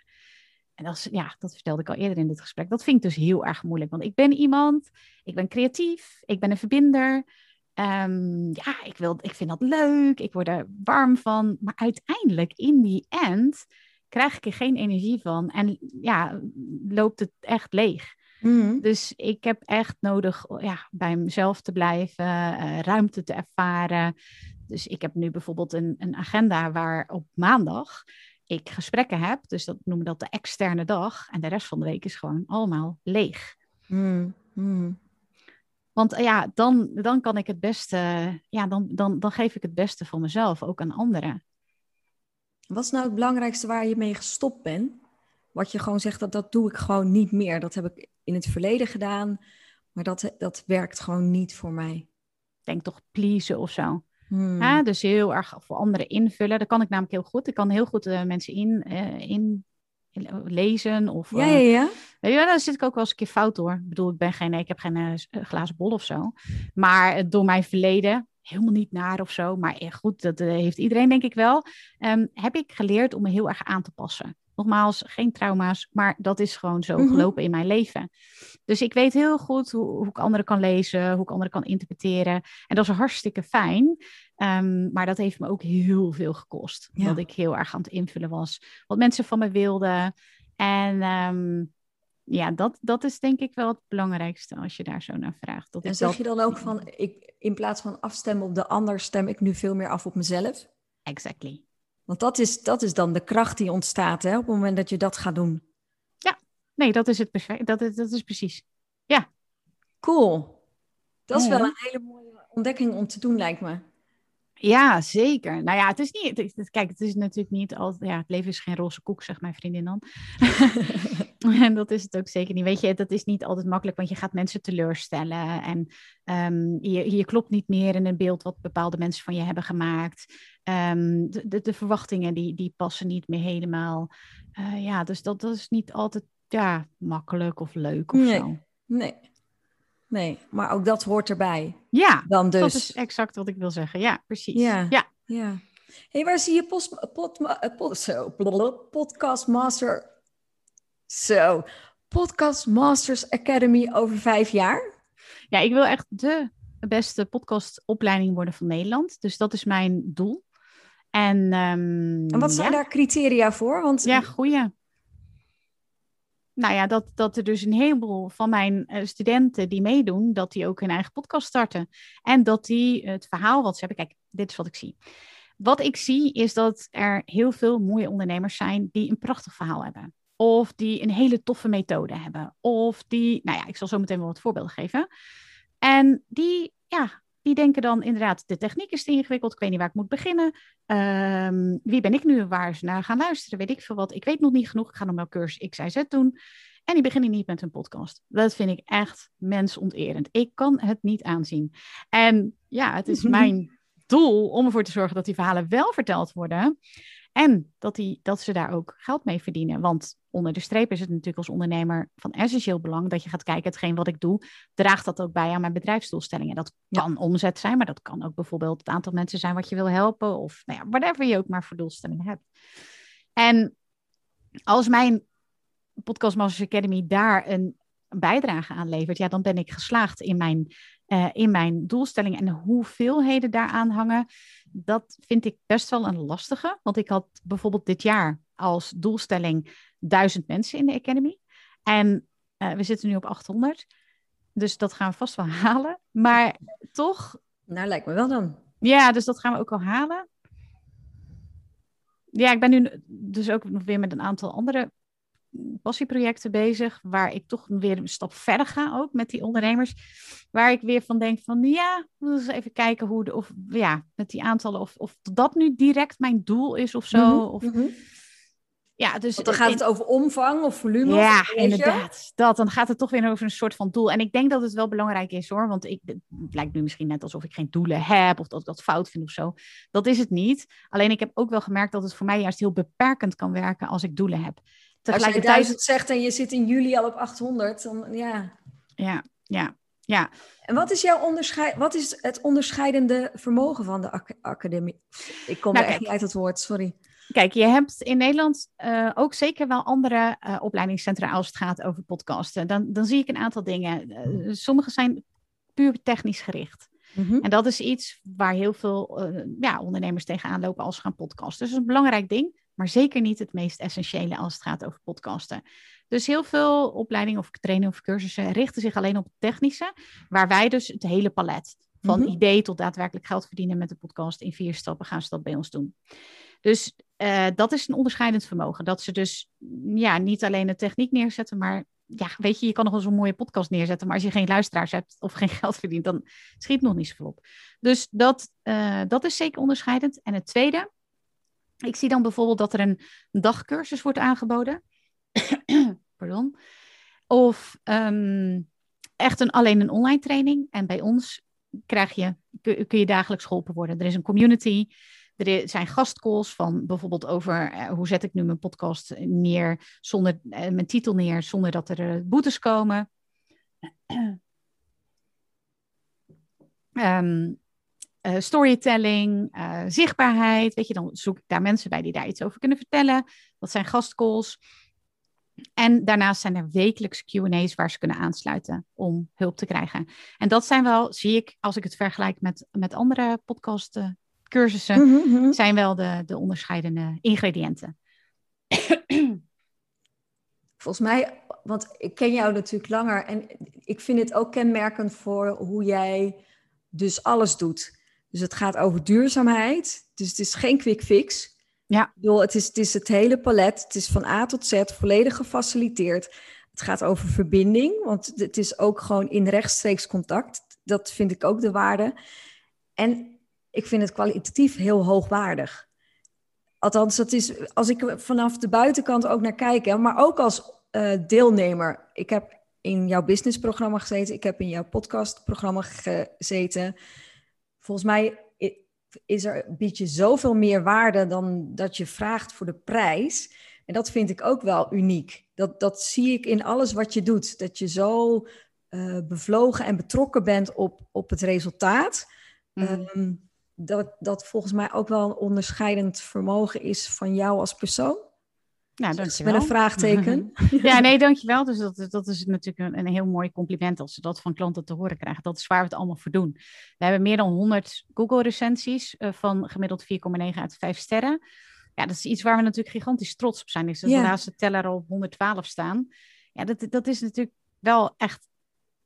En dat, is, ja, dat vertelde ik al eerder in dit gesprek. Dat vind ik dus heel erg moeilijk. Want ik ben iemand, ik ben creatief, ik ben een verbinder. Um, ja, ik, wil, ik vind dat leuk, ik word er warm van. Maar uiteindelijk, in die end, krijg ik er geen energie van. En ja, loopt het echt leeg. Mm. Dus ik heb echt nodig ja, bij mezelf te blijven, uh, ruimte te ervaren. Dus ik heb nu bijvoorbeeld een, een agenda waar op maandag ik gesprekken heb. Dus dat noemen we dat de externe dag. En de rest van de week is gewoon allemaal leeg. Mm. Mm. Want eh, ja, dan, dan kan ik het beste, ja, dan, dan, dan geef ik het beste van mezelf ook aan anderen. Wat is nou het belangrijkste waar je mee gestopt bent? Wat je gewoon zegt, dat, dat doe ik gewoon niet meer. Dat heb ik in het verleden gedaan, maar dat, dat werkt gewoon niet voor mij. Denk toch pleasen of zo. Hmm. Ja, dus heel erg voor anderen invullen. Dat kan ik namelijk heel goed. Ik kan heel goed uh, mensen in, uh, in lezen. Of, ja, ja, ja. Weet je, daar zit ik ook wel eens een keer fout door. Ik bedoel, ik, ben geen, ik heb geen uh, glazen bol of zo. Maar door mijn verleden, helemaal niet naar of zo. Maar goed, dat heeft iedereen denk ik wel. Um, heb ik geleerd om me heel erg aan te passen. Nogmaals, geen trauma's, maar dat is gewoon zo mhm. gelopen in mijn leven. Dus ik weet heel goed hoe, hoe, ik anderen kan lezen, hoe ik anderen kan interpreteren. En dat is hartstikke fijn. Um, maar dat heeft me ook heel veel gekost. Ja. Dat ik heel erg aan het invullen was. Wat mensen van me wilden. En um, ja, dat, dat is denk ik wel het belangrijkste als je daar zo naar vraagt. Dat en zeg je dan ook van, ik, in plaats van afstemmen op de ander, stem ik nu veel meer af op mezelf? Exactly. Want dat is, dat is dan de kracht die ontstaat hè, op het moment dat je dat gaat doen. Ja, nee, dat is het perfect. Dat, is, dat is precies. Ja. Cool. Dat is wel een hele mooie ontdekking om te doen, lijkt me. Ja, zeker. Nou ja, het is niet. Het, kijk, het is natuurlijk niet altijd. Ja, het leven is geen roze koek, zegt mijn vriendin dan. en dat is het ook zeker niet. Weet je, dat is niet altijd makkelijk, want je gaat mensen teleurstellen. En um, je, je klopt niet meer in een beeld wat bepaalde mensen van je hebben gemaakt. Um, de, de, de, verwachtingen die, die passen niet meer helemaal. Uh, ja, dus dat, dat is niet altijd ja, makkelijk of leuk of nee, zo. Nee. Nee, maar ook dat hoort erbij. Ja, dan dus. dat is exact wat ik wil zeggen. Ja, precies. Ja. ja. ja. hey, waar zie je post, pod, pod, zo, Podcast Master... Zo, Podcast Masters Academy over vijf jaar? Ja, ik wil echt de beste podcastopleiding worden van Nederland. Dus dat is mijn doel. En, um, en wat zijn ja. daar criteria voor? Want... Ja, goeie nou ja, dat, dat er dus een heleboel van mijn uh, studenten die meedoen, dat die ook hun eigen podcast starten. En dat die het verhaal wat ze hebben, kijk, dit is wat ik zie. Wat ik zie is dat er heel veel mooie ondernemers zijn die een prachtig verhaal hebben. Of die een hele toffe methode hebben. Of die, nou ja, ik zal zo meteen wel wat voorbeelden geven. En die, ja, die denken dan inderdaad, de techniek is te ingewikkeld, ik weet niet waar ik moet beginnen. Ehm, wie ben ik nu waar ze naar gaan luisteren? Weet ik veel wat. Ik weet nog niet genoeg, ik ga nog wel cursus X, Y, Z doen. En die beginnen niet met een podcast. Dat vind ik echt mensonterend. Ik kan het niet aanzien. En ja, het is mijn doel om ervoor te zorgen dat die verhalen wel verteld worden. En dat, die, dat ze daar ook geld mee verdienen. Want onder de streep is het natuurlijk als ondernemer van essentieel belang dat je gaat kijken, hetgeen wat ik doe, draagt dat ook bij aan mijn bedrijfsdoelstellingen. Dat kan omzet zijn, maar dat kan ook bijvoorbeeld het aantal mensen zijn wat je wil helpen. Of nou ja, whatever je ook maar voor doelstellingen hebt. En als mijn Podcast Masters Academy daar een bijdrage aan levert, ja, dan ben ik geslaagd in mijn, uh, in mijn doelstelling. En de hoeveelheden daaraan hangen, dat vind ik best wel een lastige. Want ik had bijvoorbeeld dit jaar als doelstelling duizend mensen in de Academy. En uh, we zitten nu op 800. Dus dat gaan we vast wel halen. Maar toch. Nou, lijkt me wel dan. Ja, dus dat gaan we ook wel halen. Ja, ik ben nu dus ook nog weer met een aantal andere passieprojecten bezig, waar ik toch weer een stap verder ga ook met die ondernemers, waar ik weer van denk van ja, we eens even kijken hoe de, of ja, met die aantallen, of, of dat nu direct mijn doel is of zo. Mm -hmm, of, -hmm. Ja, dus Want dan gaat het over omvang of volume. Ja, of inderdaad. Dat, dan gaat het toch weer over een soort van doel. En ik denk dat het wel belangrijk is hoor. Want ik, het lijkt nu misschien net alsof ik geen doelen heb. Of dat ik dat fout vind of zo. Dat is het niet. Alleen ik heb ook wel gemerkt dat het voor mij juist heel beperkend kan werken als ik doelen heb. Als je duizend zegt en je zit in juli al op 800, dan ja. Ja, ja, ja. En wat is jouw onderscheid, wat is het onderscheidende vermogen van de ac academie? Ik kom nou, er echt niet uit het woord, sorry. Kijk, je hebt in Nederland uh, ook zeker wel andere uh, opleidingscentra als het gaat over podcasten. Dan, dan zie ik een aantal dingen. Uh, sommige zijn puur technisch gericht. Mm -hmm. En dat is iets waar heel veel ja, ondernemers tegenaan lopen als ze gaan podcasten. Dus dat is een belangrijk ding, maar zeker niet het meest essentiële als het gaat over podcasten. Dus heel veel opleidingen of trainingen of cursussen richten zich alleen op het technische, waar wij dus het hele palet van mm -hmm. idee tot daadwerkelijk geld verdienen met de podcast in vier stappen gaan ze dat bij ons doen. Dus uh, dat is een onderscheidend vermogen. Dat ze dus ja, niet alleen de techniek neerzetten, maar ja, weet je, je kan nog wel zo'n mooie podcast neerzetten, maar als je geen luisteraars hebt of geen geld verdient, dan schiet nog niet zoveel op. Dus dat, uh, dat is zeker onderscheidend. En het tweede, ik zie dan bijvoorbeeld dat er een dagcursus wordt aangeboden. Pardon. Of um, echt een, alleen een online training. En bij ons krijg je, kun, je dagelijks geholpen worden. Er is een community. Er zijn gastcalls van bijvoorbeeld over uh, hoe zet ik nu mijn podcast neer, zonder uh, mijn titel neer, zonder dat er uh, boetes komen. um, storytelling, zichtbaarheid, weet je, dan zoek ik daar mensen bij die daar iets over kunnen vertellen. Dat zijn gastcalls. En daarnaast zijn er wekelijks Q&A's waar ze kunnen aansluiten om hulp te krijgen. En dat zijn wel, zie ik, als ik het vergelijk met, met andere podcasten cursussen mm -hmm. zijn wel de, de onderscheidende ingrediënten. Volgens mij, want ik ken jou natuurlijk langer en ik vind het ook kenmerkend voor hoe jij dus alles doet. Dus het gaat over duurzaamheid, dus het is geen quick fix. Ja. Ik bedoel, het, is, het is het hele palet, het is van A tot Z, volledig gefaciliteerd. Het gaat over verbinding, want het is ook gewoon in rechtstreeks contact. Dat vind ik ook de waarde. En ik vind het kwalitatief heel hoogwaardig. Althans, dat is als ik vanaf de buitenkant ook naar kijk, maar ook als uh, deelnemer. Ik heb in jouw businessprogramma gezeten, ik heb in jouw podcastprogramma gezeten. Volgens mij is er, biedt je zoveel meer waarde dan dat je vraagt voor de prijs. En dat vind ik ook wel uniek. Dat, dat zie ik in alles wat je doet. Dat je zo uh, bevlogen en betrokken bent op, op het resultaat. Mm. dat dat volgens mij ook wel een onderscheidend vermogen is van jou als persoon. Nou, dankjewel. Met een vraagteken. ja, nee, dankjewel. Dus dat, dat is natuurlijk een, een, heel mooi compliment als ze dat van klanten te horen krijgen. Dat is waar we het allemaal voor doen. We hebben meer dan 100 Google-recensies uh, van gemiddeld 4,9 uit 5 sterren. Ja, dat is iets waar we natuurlijk gigantisch trots op zijn. Dus als ja. de laatste teller op 112 staan. Ja, dat, dat is natuurlijk wel echt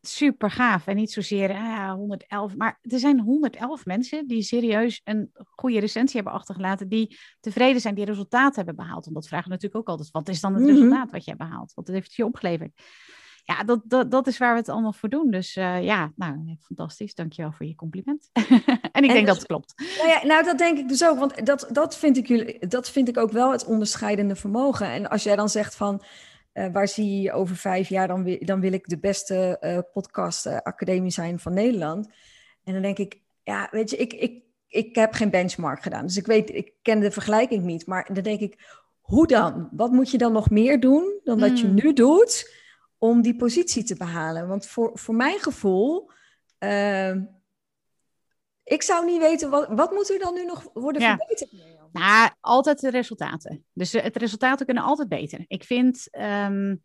super gaaf. En niet zozeer ah, 111, maar er zijn 111 mensen die serieus een goede recensie hebben achtergelaten, die tevreden zijn, die resultaten hebben behaald. En dat vragen we natuurlijk ook altijd. Wat is dan het mhm. resultaat wat je hebt behaald? Wat heeft het je opgeleverd? Ja, dat, dat, dat is waar we het allemaal voor doen. Dus uh, ja, nou, fantastisch. Dankjewel voor je compliment. en ik denk dat het klopt. Nou, ja, nou, dat denk ik dus ook. Want dat, dat, vind ik jullie, dat vind ik ook wel het onderscheidende vermogen. En als jij dan zegt van uh, waar zie je over vijf jaar? Dan, wil, dan wil ik de beste uh, podcast uh, academie zijn van Nederland. En dan denk ik, ja, weet je, ik, ik, ik heb geen benchmark gedaan. Dus ik weet, ik ken de vergelijking niet. Maar dan denk ik, hoe dan? Wat moet je dan nog meer doen dan dat je hmm. nu doet om die positie te behalen? Want voor, voor mijn gevoel, ik zou niet weten, wat, wat moet er dan nu nog worden verbeterd? Nou, altijd de resultaten. Dus het resultaten kunnen altijd beter. Ik vind, um,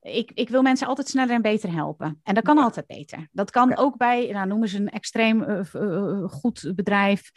ik, ik wil mensen altijd sneller en beter helpen. En dat kan altijd beter. Dat kan ook bij, nou noemen ze een extreem uh, uh, goed bedrijf.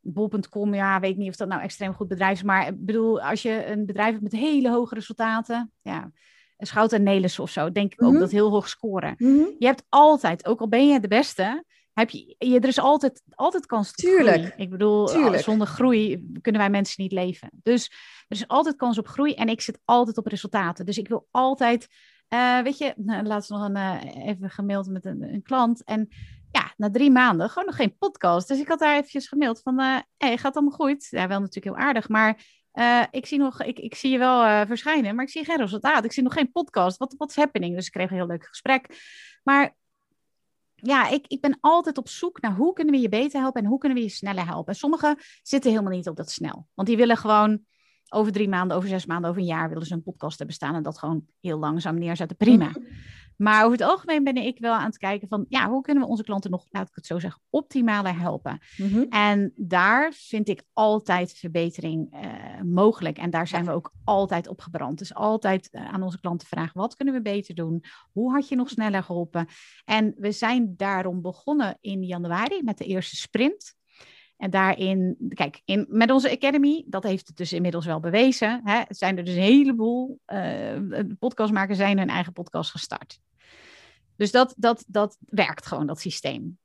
Bol.com, ja, weet niet of dat nou extreem goed bedrijf is. Maar ik bedoel, als je een bedrijf hebt met hele hoge resultaten, ja, Schout en Nelis of zo, denk ik ook mhm. dat heel hoog scoren. Mm Je hebt altijd, ook al ben je de beste, heb je, je, er is altijd, altijd kans op Tuurlijk. groei. Ik bedoel, zonder groei kunnen wij mensen niet leven. Dus er is altijd kans op groei en ik zit altijd op resultaten. Dus ik wil altijd, uh, weet je, nou, laatst nog een, uh, even gemaild met een, een, klant en ja, na drie maanden gewoon nog geen podcast. Dus ik had daar eventjes gemaild van, hé, uh, hey, gaat allemaal goed? Ja, wel natuurlijk heel aardig, maar ik, zie nog, ik, ik zie je wel verschijnen, maar ik zie geen resultaat. Ik zie nog geen podcast. Wat is happening? Dus ik kreeg een heel leuk gesprek. Maar ja, ik, ik ben altijd op zoek naar hoe kunnen we je beter helpen en hoe kunnen we je sneller helpen. En sommigen zitten helemaal niet op dat snel. Want die willen gewoon over drie maanden, over zes maanden, over een jaar willen ze een podcast hebben staan en dat gewoon heel langzaam neerzetten. Prima. Maar over het algemeen ben ik wel aan het kijken van, ja, hoe kunnen we onze klanten nog, laat ik het zo zeggen, optimaler helpen? Mhm. En daar vind ik altijd verbetering uh, mogelijk. En daar zijn we ook altijd op gebrand. Dus altijd uh, aan onze klanten vragen, wat kunnen we beter doen? Hoe had je nog sneller geholpen? En we zijn daarom begonnen in januari met de eerste sprint. En daarin, kijk, in, met onze Academy, dat heeft het dus inmiddels wel bewezen, hè, zijn er dus een heleboel uh, podcastmakers zijn hun eigen podcast gestart. Dus dat, dat, dat werkt gewoon, dat systeem.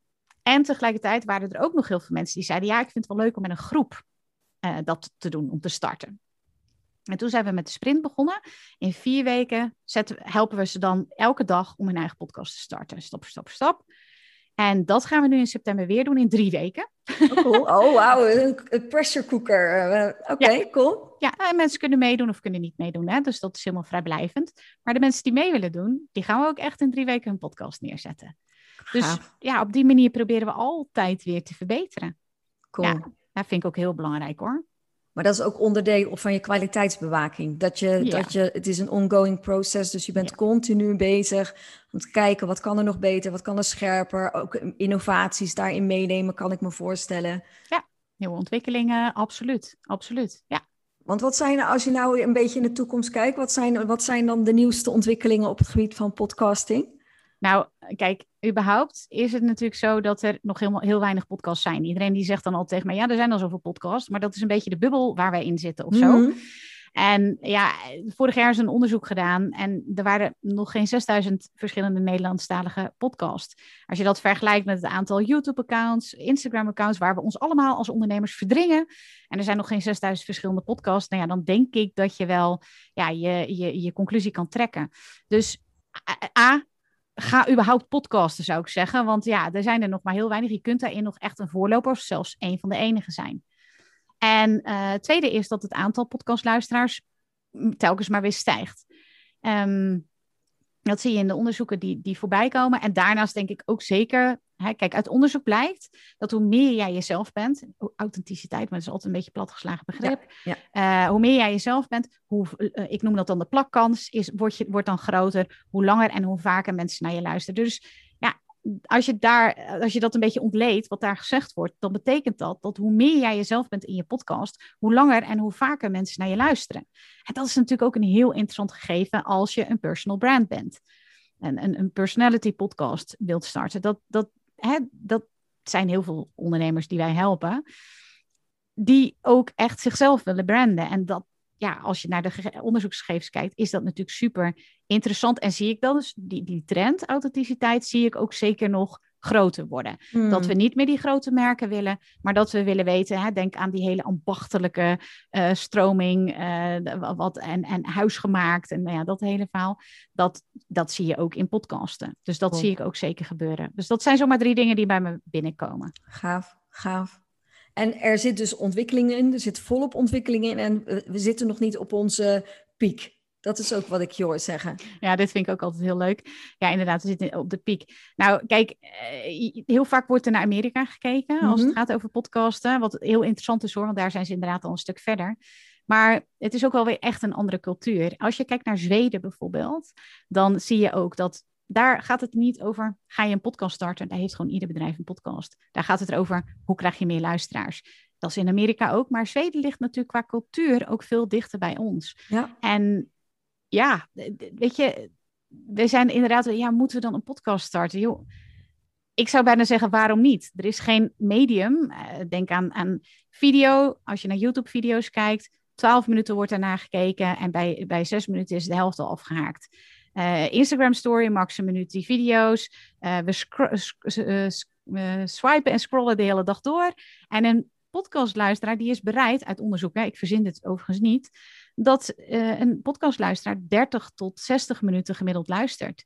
En tegelijkertijd waren er ook nog heel veel mensen die zeiden, ja, ik vind het wel leuk om met een groep uh, dat te doen, om te starten. En toen zijn we met de sprint begonnen. In vier weken zetten, helpen we ze dan elke dag om hun eigen podcast te starten. Stap voor stap voor stap. En dat gaan we nu in september weer doen in drie weken. Oh, cool. oh wauw, een pressure cooker. Uh, Oké, cool. Ja, en mensen kunnen meedoen of kunnen niet meedoen. Hè? Dus dat is helemaal vrijblijvend. Maar de mensen die mee willen doen, die gaan we ook echt in drie weken een podcast neerzetten. Dus ja, op die manier proberen we altijd weer te verbeteren. Cool. Ja, dat vind ik ook heel belangrijk hoor. Maar dat is ook onderdeel van je kwaliteitsbewaking. Dat je, dat je, het is een ongoing proces, dus je bent continu bezig om te kijken wat kan er nog beter, wat kan er scherper. Ook innovaties daarin meenemen, kan ik me voorstellen. Ja, nieuwe ontwikkelingen, absoluut, absoluut. Ja. Want wat zijn, als je nou een beetje in de toekomst kijkt, wat zijn, wat zijn dan de nieuwste ontwikkelingen op het gebied van podcasting? Nou, kijk, überhaupt is het natuurlijk zo dat er nog helemaal heel weinig podcasts zijn. Iedereen die zegt dan al tegen mij, ja, er zijn al zoveel podcasts, maar dat is een beetje de bubbel waar wij in zitten of zo. Mhm. En ja, vorig jaar is een onderzoek gedaan en er waren nog geen 6000 verschillende Nederlandstalige podcasts. Als je dat vergelijkt met het aantal YouTube-accounts, Instagram-accounts, waar we ons allemaal als ondernemers verdringen, en er zijn nog geen 6000 verschillende podcasts, nou ja, dan denk ik dat je wel ja, je, je, je conclusie kan trekken. Dus A, ga überhaupt podcasten, zou ik zeggen. Want ja, er zijn er nog maar heel weinig. Je kunt daarin nog echt een voorloper of zelfs een van de enige zijn. En uh, tweede is dat het aantal podcastluisteraars telkens maar weer stijgt. Um, dat zie je in de onderzoeken die, die voorbij komen. En daarnaast denk ik ook zeker, hè, kijk, uit onderzoek blijkt dat hoe meer jij jezelf bent, authenticiteit, maar dat is altijd een beetje platgeslagen begrip. Ja, ja. Uh, hoe meer jij jezelf bent, hoe, uh, ik noem dat dan de plakkans, is, wordt, je, wordt dan groter. Hoe langer en hoe vaker mensen naar je luisteren. Dus als je, daar, als je dat een beetje ontleedt, wat daar gezegd wordt, dan betekent dat dat hoe meer jij jezelf bent in je podcast, hoe langer en hoe vaker mensen naar je luisteren. En dat is natuurlijk ook een heel interessant gegeven als je een personal brand bent. En een, een personality podcast wilt starten. Dat, dat, dat zijn heel veel ondernemers die wij helpen, die ook echt zichzelf willen branden. En dat, ja, als je naar de onderzoeksgegevens kijkt, is dat natuurlijk super interessant. En zie ik dan dus die, die trend, authenticiteit, zie ik ook zeker nog groter worden. Dat we hmm. niet meer die grote merken willen, maar dat we willen weten, hè, denk aan die hele ambachtelijke uh, stroming uh, wat, en, en huisgemaakt en nou ja, dat hele verhaal. Dat, dat zie je ook in podcasten. Dus dat zie ik ook zeker gebeuren. Dus dat zijn zomaar drie dingen die bij me binnenkomen. Gaaf, gaaf. En er zit dus ontwikkeling in, er zit volop ontwikkeling in en we zitten nog niet op onze piek. Dat is ook wat ik je hoor zeggen. Ja, dit vind ik ook altijd heel leuk. Ja, inderdaad, we zitten op de piek. Nou, kijk, eh, heel vaak wordt er naar Amerika gekeken als het mhm. gaat over podcasten. Wat heel interessant is hoor, want daar zijn ze inderdaad al een stuk verder. Maar het is ook wel weer echt een andere cultuur. Als je kijkt naar Zweden bijvoorbeeld, dan zie je ook dat daar gaat het niet over, ga je een podcast starten? Daar heeft gewoon ieder bedrijf een podcast. Daar gaat het erover, hoe krijg je meer luisteraars? Dat is in Amerika ook, maar Zweden ligt natuurlijk qua cultuur ook veel dichter bij ons. Ja. En ja, weet je, we zijn inderdaad, ja, moeten we dan een podcast starten? Joh, ik zou bijna zeggen, waarom niet? Er is geen medium. Uh, denk aan, aan video. Als je naar YouTube-video's kijkt, 12 minuten wordt daarna gekeken en bij, bij 6 minuten is de helft al afgehaakt. Uh, Instagram story, max een minuut die video's. Uh, we swipen en scrollen de hele dag door. En een podcastluisteraar die is bereid, uit onderzoek, hè, ik verzin dit overigens niet, dat een podcastluisteraar 30 tot 60 minuten gemiddeld luistert.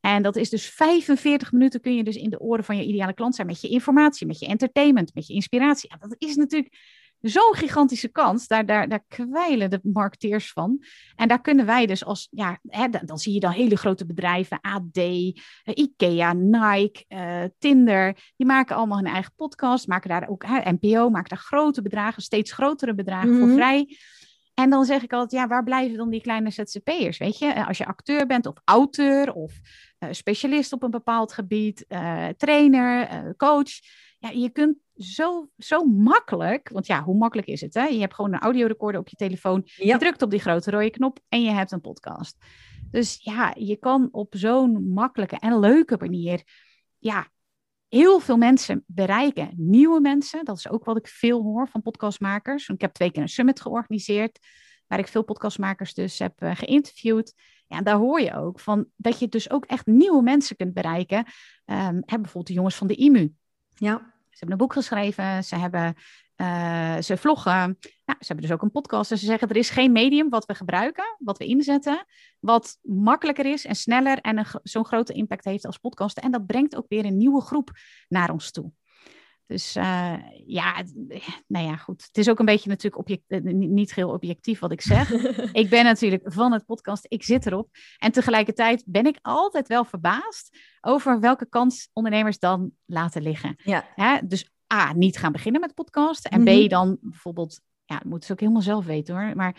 En dat is dus 45 minuten kun je dus in de oren van je ideale klant zijn met je informatie, met je entertainment, met je inspiratie. Dat is natuurlijk zo'n gigantische kans. Daar, daar, daar kwijlen de marketeers van. En daar kunnen wij dus als, ja, hè, dan zie je dan hele grote bedrijven, AD, eh, IKEA, Nike, uh, Tinder. Die maken allemaal hun eigen podcast, maken daar ook, hè, NPO, maken daar grote bedragen, steeds grotere bedragen voor mhm. vrij. En dan zeg ik altijd, ja, waar blijven dan die kleine ZZP'ers? Weet je, eh, als je acteur bent of auteur of uh, specialist op een bepaald gebied, uh, trainer, coach. Ja, je kunt zo, zo makkelijk, want ja, hoe makkelijk is het? Hè? Je hebt gewoon een audiorecorder op je telefoon, je drukt op die grote rode knop en je hebt een podcast. Dus ja, je kan op zo'n makkelijke en leuke manier, ja, heel veel mensen bereiken. Nieuwe mensen, dat is ook wat ik veel hoor van podcastmakers. Ik heb twee keer een summit georganiseerd, waar ik veel podcastmakers dus heb uh, geïnterviewd. Ja, en daar hoor je ook van dat je dus ook echt nieuwe mensen kunt bereiken. Um, bijvoorbeeld de jongens van de IMU. Ja. Ze hebben een boek geschreven, ze, hebben, uh, ze vloggen. Nou, ze hebben dus ook een podcast. En ze zeggen, er is geen medium wat we gebruiken, wat we inzetten, wat makkelijker is en sneller en zo'n grote impact heeft als podcasten. En dat brengt ook weer een nieuwe groep naar ons toe. Dus uh, ja, nou ja, goed. Het is ook een beetje natuurlijk object, eh, niet heel objectief wat ik zeg. ik ben natuurlijk van het podcast, ik zit erop. En tegelijkertijd ben ik altijd wel verbaasd over welke kans ondernemers dan laten liggen. Ja. Dus A, niet gaan beginnen met podcast. En B, mhm. dan bijvoorbeeld, ja, dat moeten ze ook helemaal zelf weten hoor. Maar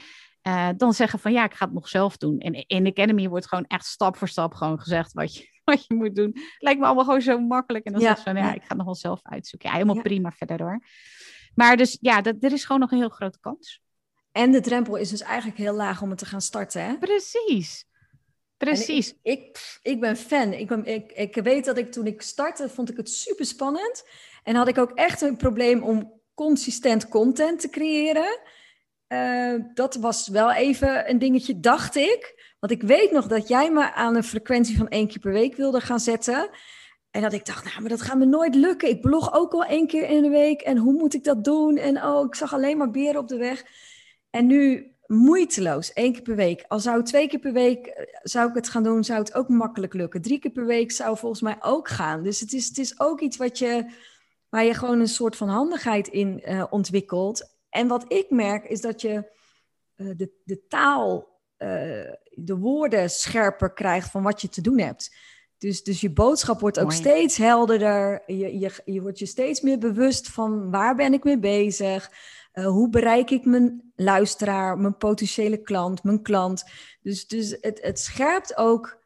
uh, dan zeggen van ja, ik ga het nog zelf doen. En in de Academy wordt gewoon echt stap voor stap gewoon gezegd wat je, wat je moet doen. Lijkt me allemaal gewoon zo makkelijk. En dan ja, zeg je van ja, ik ga het nog wel zelf uitzoeken. Ja, helemaal prima verder hoor. Maar dus ja, dat, er is gewoon nog een heel grote kans. En de drempel is dus eigenlijk heel laag om het te gaan starten. Hè? Precies. Precies. Ik, ik, ik, ben fan. Ik, ben, ik, ik weet dat ik toen ik startte, vond ik het super spannend. En had ik ook echt een probleem om consistent content te creëren. Uh, dat was wel even een dingetje, dacht ik. Want ik weet nog dat jij me aan een frequentie van één keer per week wilde gaan zetten. En dat ik dacht, nou, maar dat gaat me nooit lukken. Ik blog ook al één keer in de week. En hoe moet ik dat doen? En oh, ik zag alleen maar beren op de weg. En nu moeiteloos, één keer per week. Al zou twee keer per week eh, zou ik het gaan doen, zou het ook makkelijk lukken. Drie keer per week zou volgens mij ook gaan. Dus het is, het is ook iets wat je, waar je gewoon een soort van handigheid in uh, ontwikkelt. En wat ik merk is dat je uh, de, de taal, de woorden scherper krijgt van wat je te doen hebt. Dus, dus je boodschap wordt ook steeds helderder. Je, je, je wordt je steeds meer bewust van waar ben ik mee bezig. Uh, hoe bereik ik mijn luisteraar, mijn potentiële klant, mijn klant? Dus, dus het, het scherpt ook.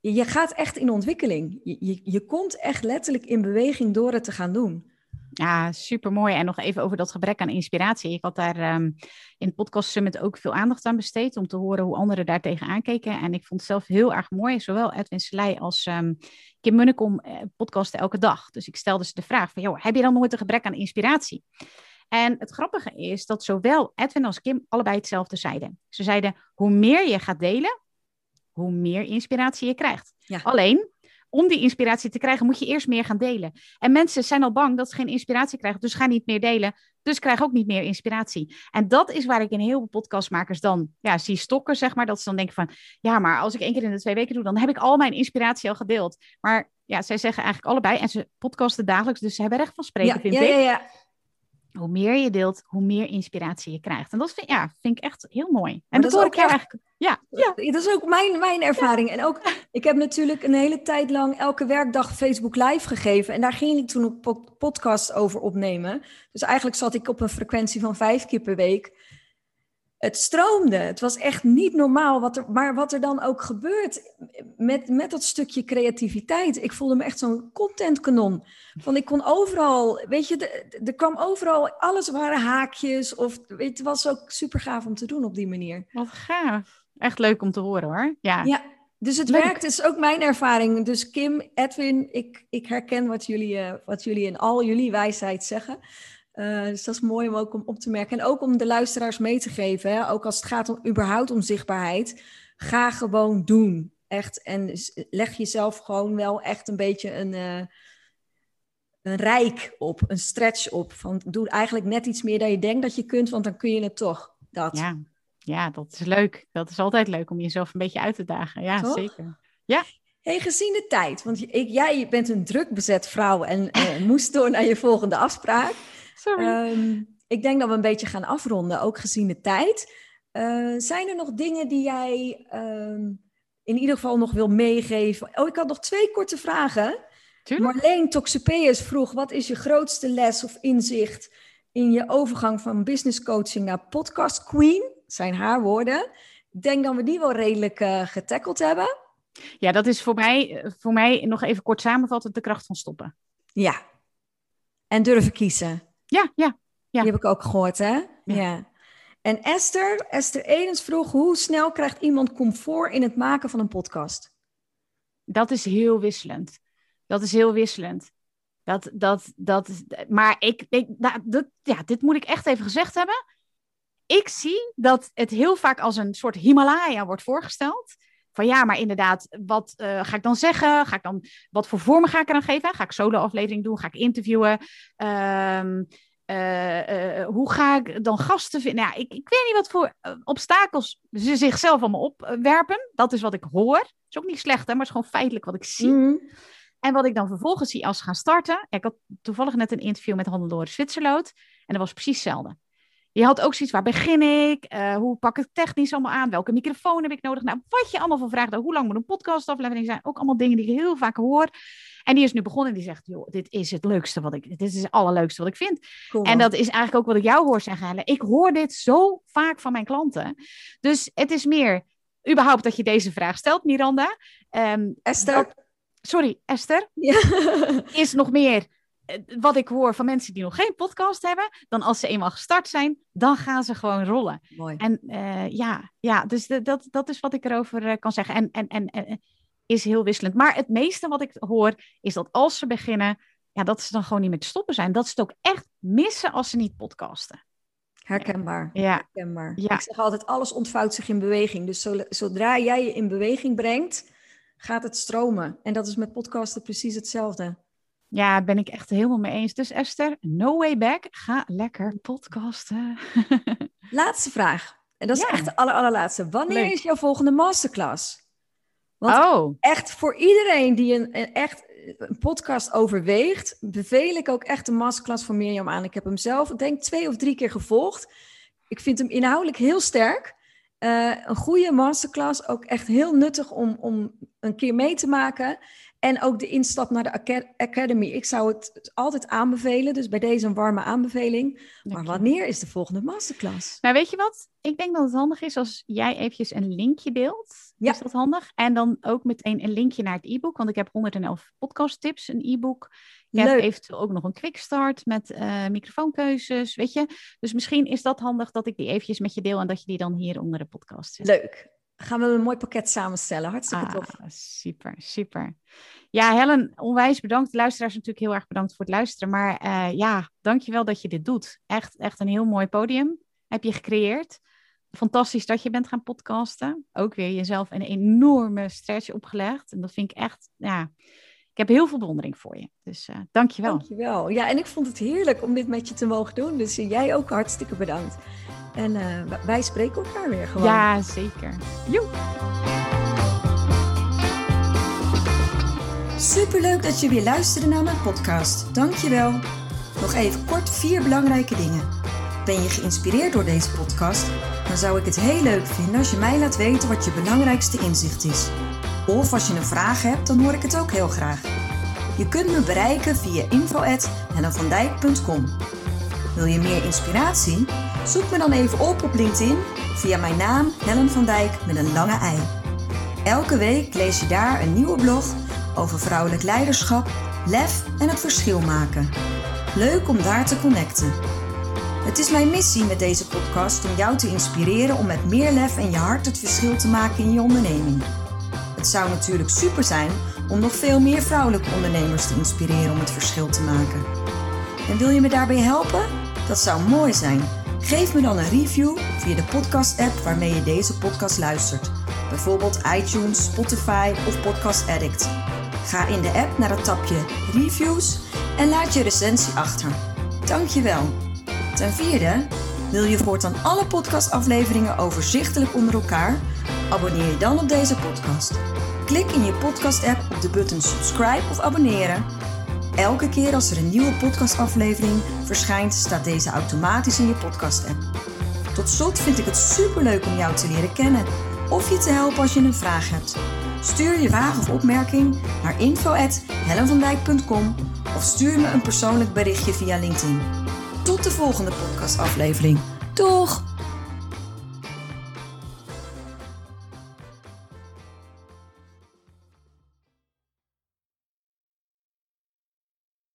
Je gaat echt in ontwikkeling. Je, je, je komt echt letterlijk in beweging door het te gaan doen. Ja, super mooi. En nog even over dat gebrek aan inspiratie. Ik had daar um, in het Podcast Summit ook veel aandacht aan besteed om te horen hoe anderen daar tegenaan keken. En ik vond het zelf heel erg mooi, zowel Edwin Selei als um, Kim Munnekom eh, podcasten elke dag. Dus ik stelde ze de vraag van, joh, heb je dan nooit een gebrek aan inspiratie? En het grappige is dat zowel Edwin als Kim allebei hetzelfde zeiden. Ze zeiden, hoe meer je gaat delen, hoe meer inspiratie je krijgt. Alleen, om die inspiratie te krijgen, moet je eerst meer gaan delen. En mensen zijn al bang dat ze geen inspiratie krijgen, dus gaan niet meer delen. Dus krijgen ook niet meer inspiratie. En dat is waar ik in heel veel podcastmakers dan ja, zie stokken, zeg maar. Dat ze dan denken van, ja, maar als ik één keer in de twee weken doe, dan heb ik al mijn inspiratie al gedeeld. Maar ja, zij zeggen eigenlijk allebei, en ze podcasten dagelijks, dus ze hebben recht van spreken, ja, vind ja, ik. Ja, ja hoe meer je deelt, hoe meer inspiratie je krijgt. En dat vind, ja, vind ik echt heel mooi. En dat, dat hoor ik jou eigenlijk. Ja, ja. Dat is ook mijn, mijn ervaring. En ook, ik heb natuurlijk een hele tijd lang elke werkdag Facebook Live gegeven. En daar ging ik toen een podcast over opnemen. Dus eigenlijk zat ik op een frequentie van vijf keer per week het stroomde. Het was echt niet normaal. Wat er, maar wat er dan ook gebeurt met, met dat stukje creativiteit. Ik voelde me echt zo'n contentkanon. Van ik kon overal, weet je, er kwam overal, alles waren haakjes. Of weet, het was ook super gaaf om te doen op die manier. Wat gaaf. Echt leuk om te horen hoor. Ja. ja dus het werkt, het is ook mijn ervaring. Dus Kim, Edwin, ik, ik herken wat jullie, uh, wat jullie in al jullie wijsheid zeggen. Uh, dus dat is mooi om ook om op te merken. En ook om de luisteraars mee te geven, hè? ook als het gaat om überhaupt om zichtbaarheid. Ga gewoon doen. Echt. En leg jezelf gewoon wel echt een beetje een, uh, een rijk op, een stretch op. Van doe eigenlijk net iets meer dan je denkt dat je kunt, want dan kun je het toch. Dat. Ja. ja, dat is leuk. Dat is altijd leuk om jezelf een beetje uit te dagen. Ja, toch? zeker. Ja. Hey, gezien de tijd, want ik, jij bent een druk bezet vrouw en uh, moest door naar je volgende afspraak. Sorry. Um, ik denk dat we een beetje gaan afronden, ook gezien de tijd. Uh, zijn er nog dingen die jij um, in ieder geval nog wil meegeven? Oh, ik had nog twee korte vragen. Tuurlijk. Marleen Toxopeus vroeg, wat is je grootste les of inzicht in je overgang van business coaching naar podcast queen? Zijn haar woorden. Ik denk dat we die wel redelijk uh, getackeld hebben. Ja, dat is voor mij, voor mij nog even kort samenvattend de kracht van stoppen. Ja. En durven kiezen. Ja, ja, ja. Die heb ik ook gehoord, hè? Ja. ja. En Esther, Esther Edens vroeg, hoe snel krijgt iemand comfort in het maken van een podcast? Dat is heel wisselend. Dat is heel wisselend. Dat, dat, dat, maar ik, ik dat, ja, dit moet ik echt even gezegd hebben. Ik zie dat het heel vaak als een soort Himalaya wordt voorgesteld. Van ja, maar inderdaad, wat uh, ga ik dan zeggen? Ga ik dan, wat voor vormen ga ik er dan geven? Ga ik solo-aflevering doen? Ga ik interviewen? Um, uh, uh, hoe ga ik dan gasten vinden? Ja, ik, ik weet niet wat voor obstakels ze zichzelf allemaal opwerpen. Dat is wat ik hoor. Is ook niet slecht, hè, maar het is gewoon feitelijk wat ik zie. Mm. En wat ik dan vervolgens zie als ze gaan starten. ik had toevallig net een interview met Hannelore Zwitserloot. En dat was precies hetzelfde. Je had ook zoiets, waar begin ik? Uh, hoe pak ik technisch allemaal aan? Welke microfoon heb ik nodig? Nou, wat je allemaal van vraagt. Hoe lang moet een podcastaflevering zijn? Ook allemaal dingen die ik heel vaak hoor. En die is nu begonnen en die zegt, joh, dit is het leukste wat ik, dit is het allerleukste wat ik vind. Cool. En dat is eigenlijk ook wat ik jou hoor zeggen. Ik hoor dit zo vaak van mijn klanten. Dus het is meer, überhaupt dat je deze vraag stelt, Miranda. Um, Esther. Dat, sorry, Esther. Ja. is nog meer wat ik hoor van mensen die nog geen podcast hebben, dan als ze eenmaal gestart zijn, dan gaan ze gewoon rollen. Mooi. En uh, ja, ja, dus de, dat, dat is wat ik erover uh, kan zeggen. En, en, en, en is heel wisselend. Maar het meeste wat ik hoor, is dat als ze beginnen, ja, dat ze dan gewoon niet meer te stoppen zijn. Dat ze het ook echt missen als ze niet podcasten. Herkenbaar. Ja. Herkenbaar. Ja. Ik zeg altijd, alles ontvouwt zich in beweging. Dus zodra jij je in beweging brengt, gaat het stromen. En dat is met podcasten precies hetzelfde. Ja, ben ik echt helemaal mee eens. Dus Esther, no way back. Ga lekker podcasten. Laatste vraag. En dat is Ja. echt de aller, allerlaatste. Wanneer Leuk. is jouw volgende masterclass? Want oh, echt voor iedereen die een, een echt een podcast overweegt, beveel ik ook echt de masterclass van Mirjam aan. Ik heb hem zelf, ik denk twee of drie keer gevolgd. Ik vind hem inhoudelijk heel sterk. Eh, een goede masterclass, ook echt heel nuttig om, om een keer mee te maken. En ook de instap naar de aca- Academy. Ik zou het altijd aanbevelen, dus bij deze een warme aanbeveling. Maar wanneer is de volgende masterclass? Nou, weet je wat? Ik denk dat het handig is als jij eventjes een linkje deelt. Ja. Is dat handig? En dan ook meteen een linkje naar het e-book. Want ik heb 111 podcast tips, een e-book. Ik heb eventueel ook nog een quick start met eh, microfoonkeuzes, weet je. Dus misschien is dat handig dat ik die eventjes met je deel en dat je die dan hier onder de podcast zet. Leuk. Gaan we een mooi pakket samenstellen. Hartstikke tof. Ah, super, super. Ja, Helen, onwijs bedankt. De luisteraars natuurlijk heel erg bedankt voor het luisteren. Maar eh ja, dankjewel dat je dit doet. Echt, echt een heel mooi podium heb je gecreëerd. Fantastisch dat je bent gaan podcasten. Ook weer jezelf een enorme stretch opgelegd. En dat vind ik echt, ja, ik heb heel veel bewondering voor je. Dus eh dankjewel. Dankjewel. Ja, en ik vond het heerlijk om dit met je te mogen doen. Dus jij ook hartstikke bedankt. En eh, wij spreken elkaar weer gewoon. Ja, zeker. Joe. Superleuk dat je weer luisterde naar mijn podcast. Dankjewel. Nog even kort vier belangrijke dingen. Ben je geïnspireerd door deze podcast? Dan zou ik het heel leuk vinden als je mij laat weten wat je belangrijkste inzicht is. Of als je een vraag hebt, dan hoor ik het ook heel graag. Je kunt me bereiken via info@hellenvandijk.com. Wil je meer inspiratie? Zoek me dan even op op LinkedIn via mijn naam Helen van Dijk met een lange ei. Elke week lees je daar een nieuwe blog over vrouwelijk leiderschap, lef en het verschil maken. Leuk om daar te connecten. Het is mijn missie met deze podcast om jou te inspireren om met meer lef en je hart het verschil te maken in je onderneming. Het zou natuurlijk super zijn om nog veel meer vrouwelijke ondernemers te inspireren om het verschil te maken. En wil je me daarbij helpen? Dat zou mooi zijn. Geef me dan een review via de podcast-app waarmee je deze podcast luistert. Bijvoorbeeld iTunes, Spotify of Podcast Addict. Ga in de app naar het tapje Reviews en laat je recensie achter. Dankjewel. Ten vierde, wil je voortaan alle podcastafleveringen overzichtelijk onder elkaar? Abonneer je dan op deze podcast. Klik in je podcast-app op de button subscribe of abonneren. Elke keer als er een nieuwe podcastaflevering verschijnt, staat deze automatisch in je podcast-app. Tot slot vind ik het superleuk om jou te leren kennen of je te helpen als je een vraag hebt. Stuur je vraag of opmerking naar info@hellenvandijk.com of stuur me een persoonlijk berichtje via LinkedIn. Tot de volgende podcastaflevering. Doeg!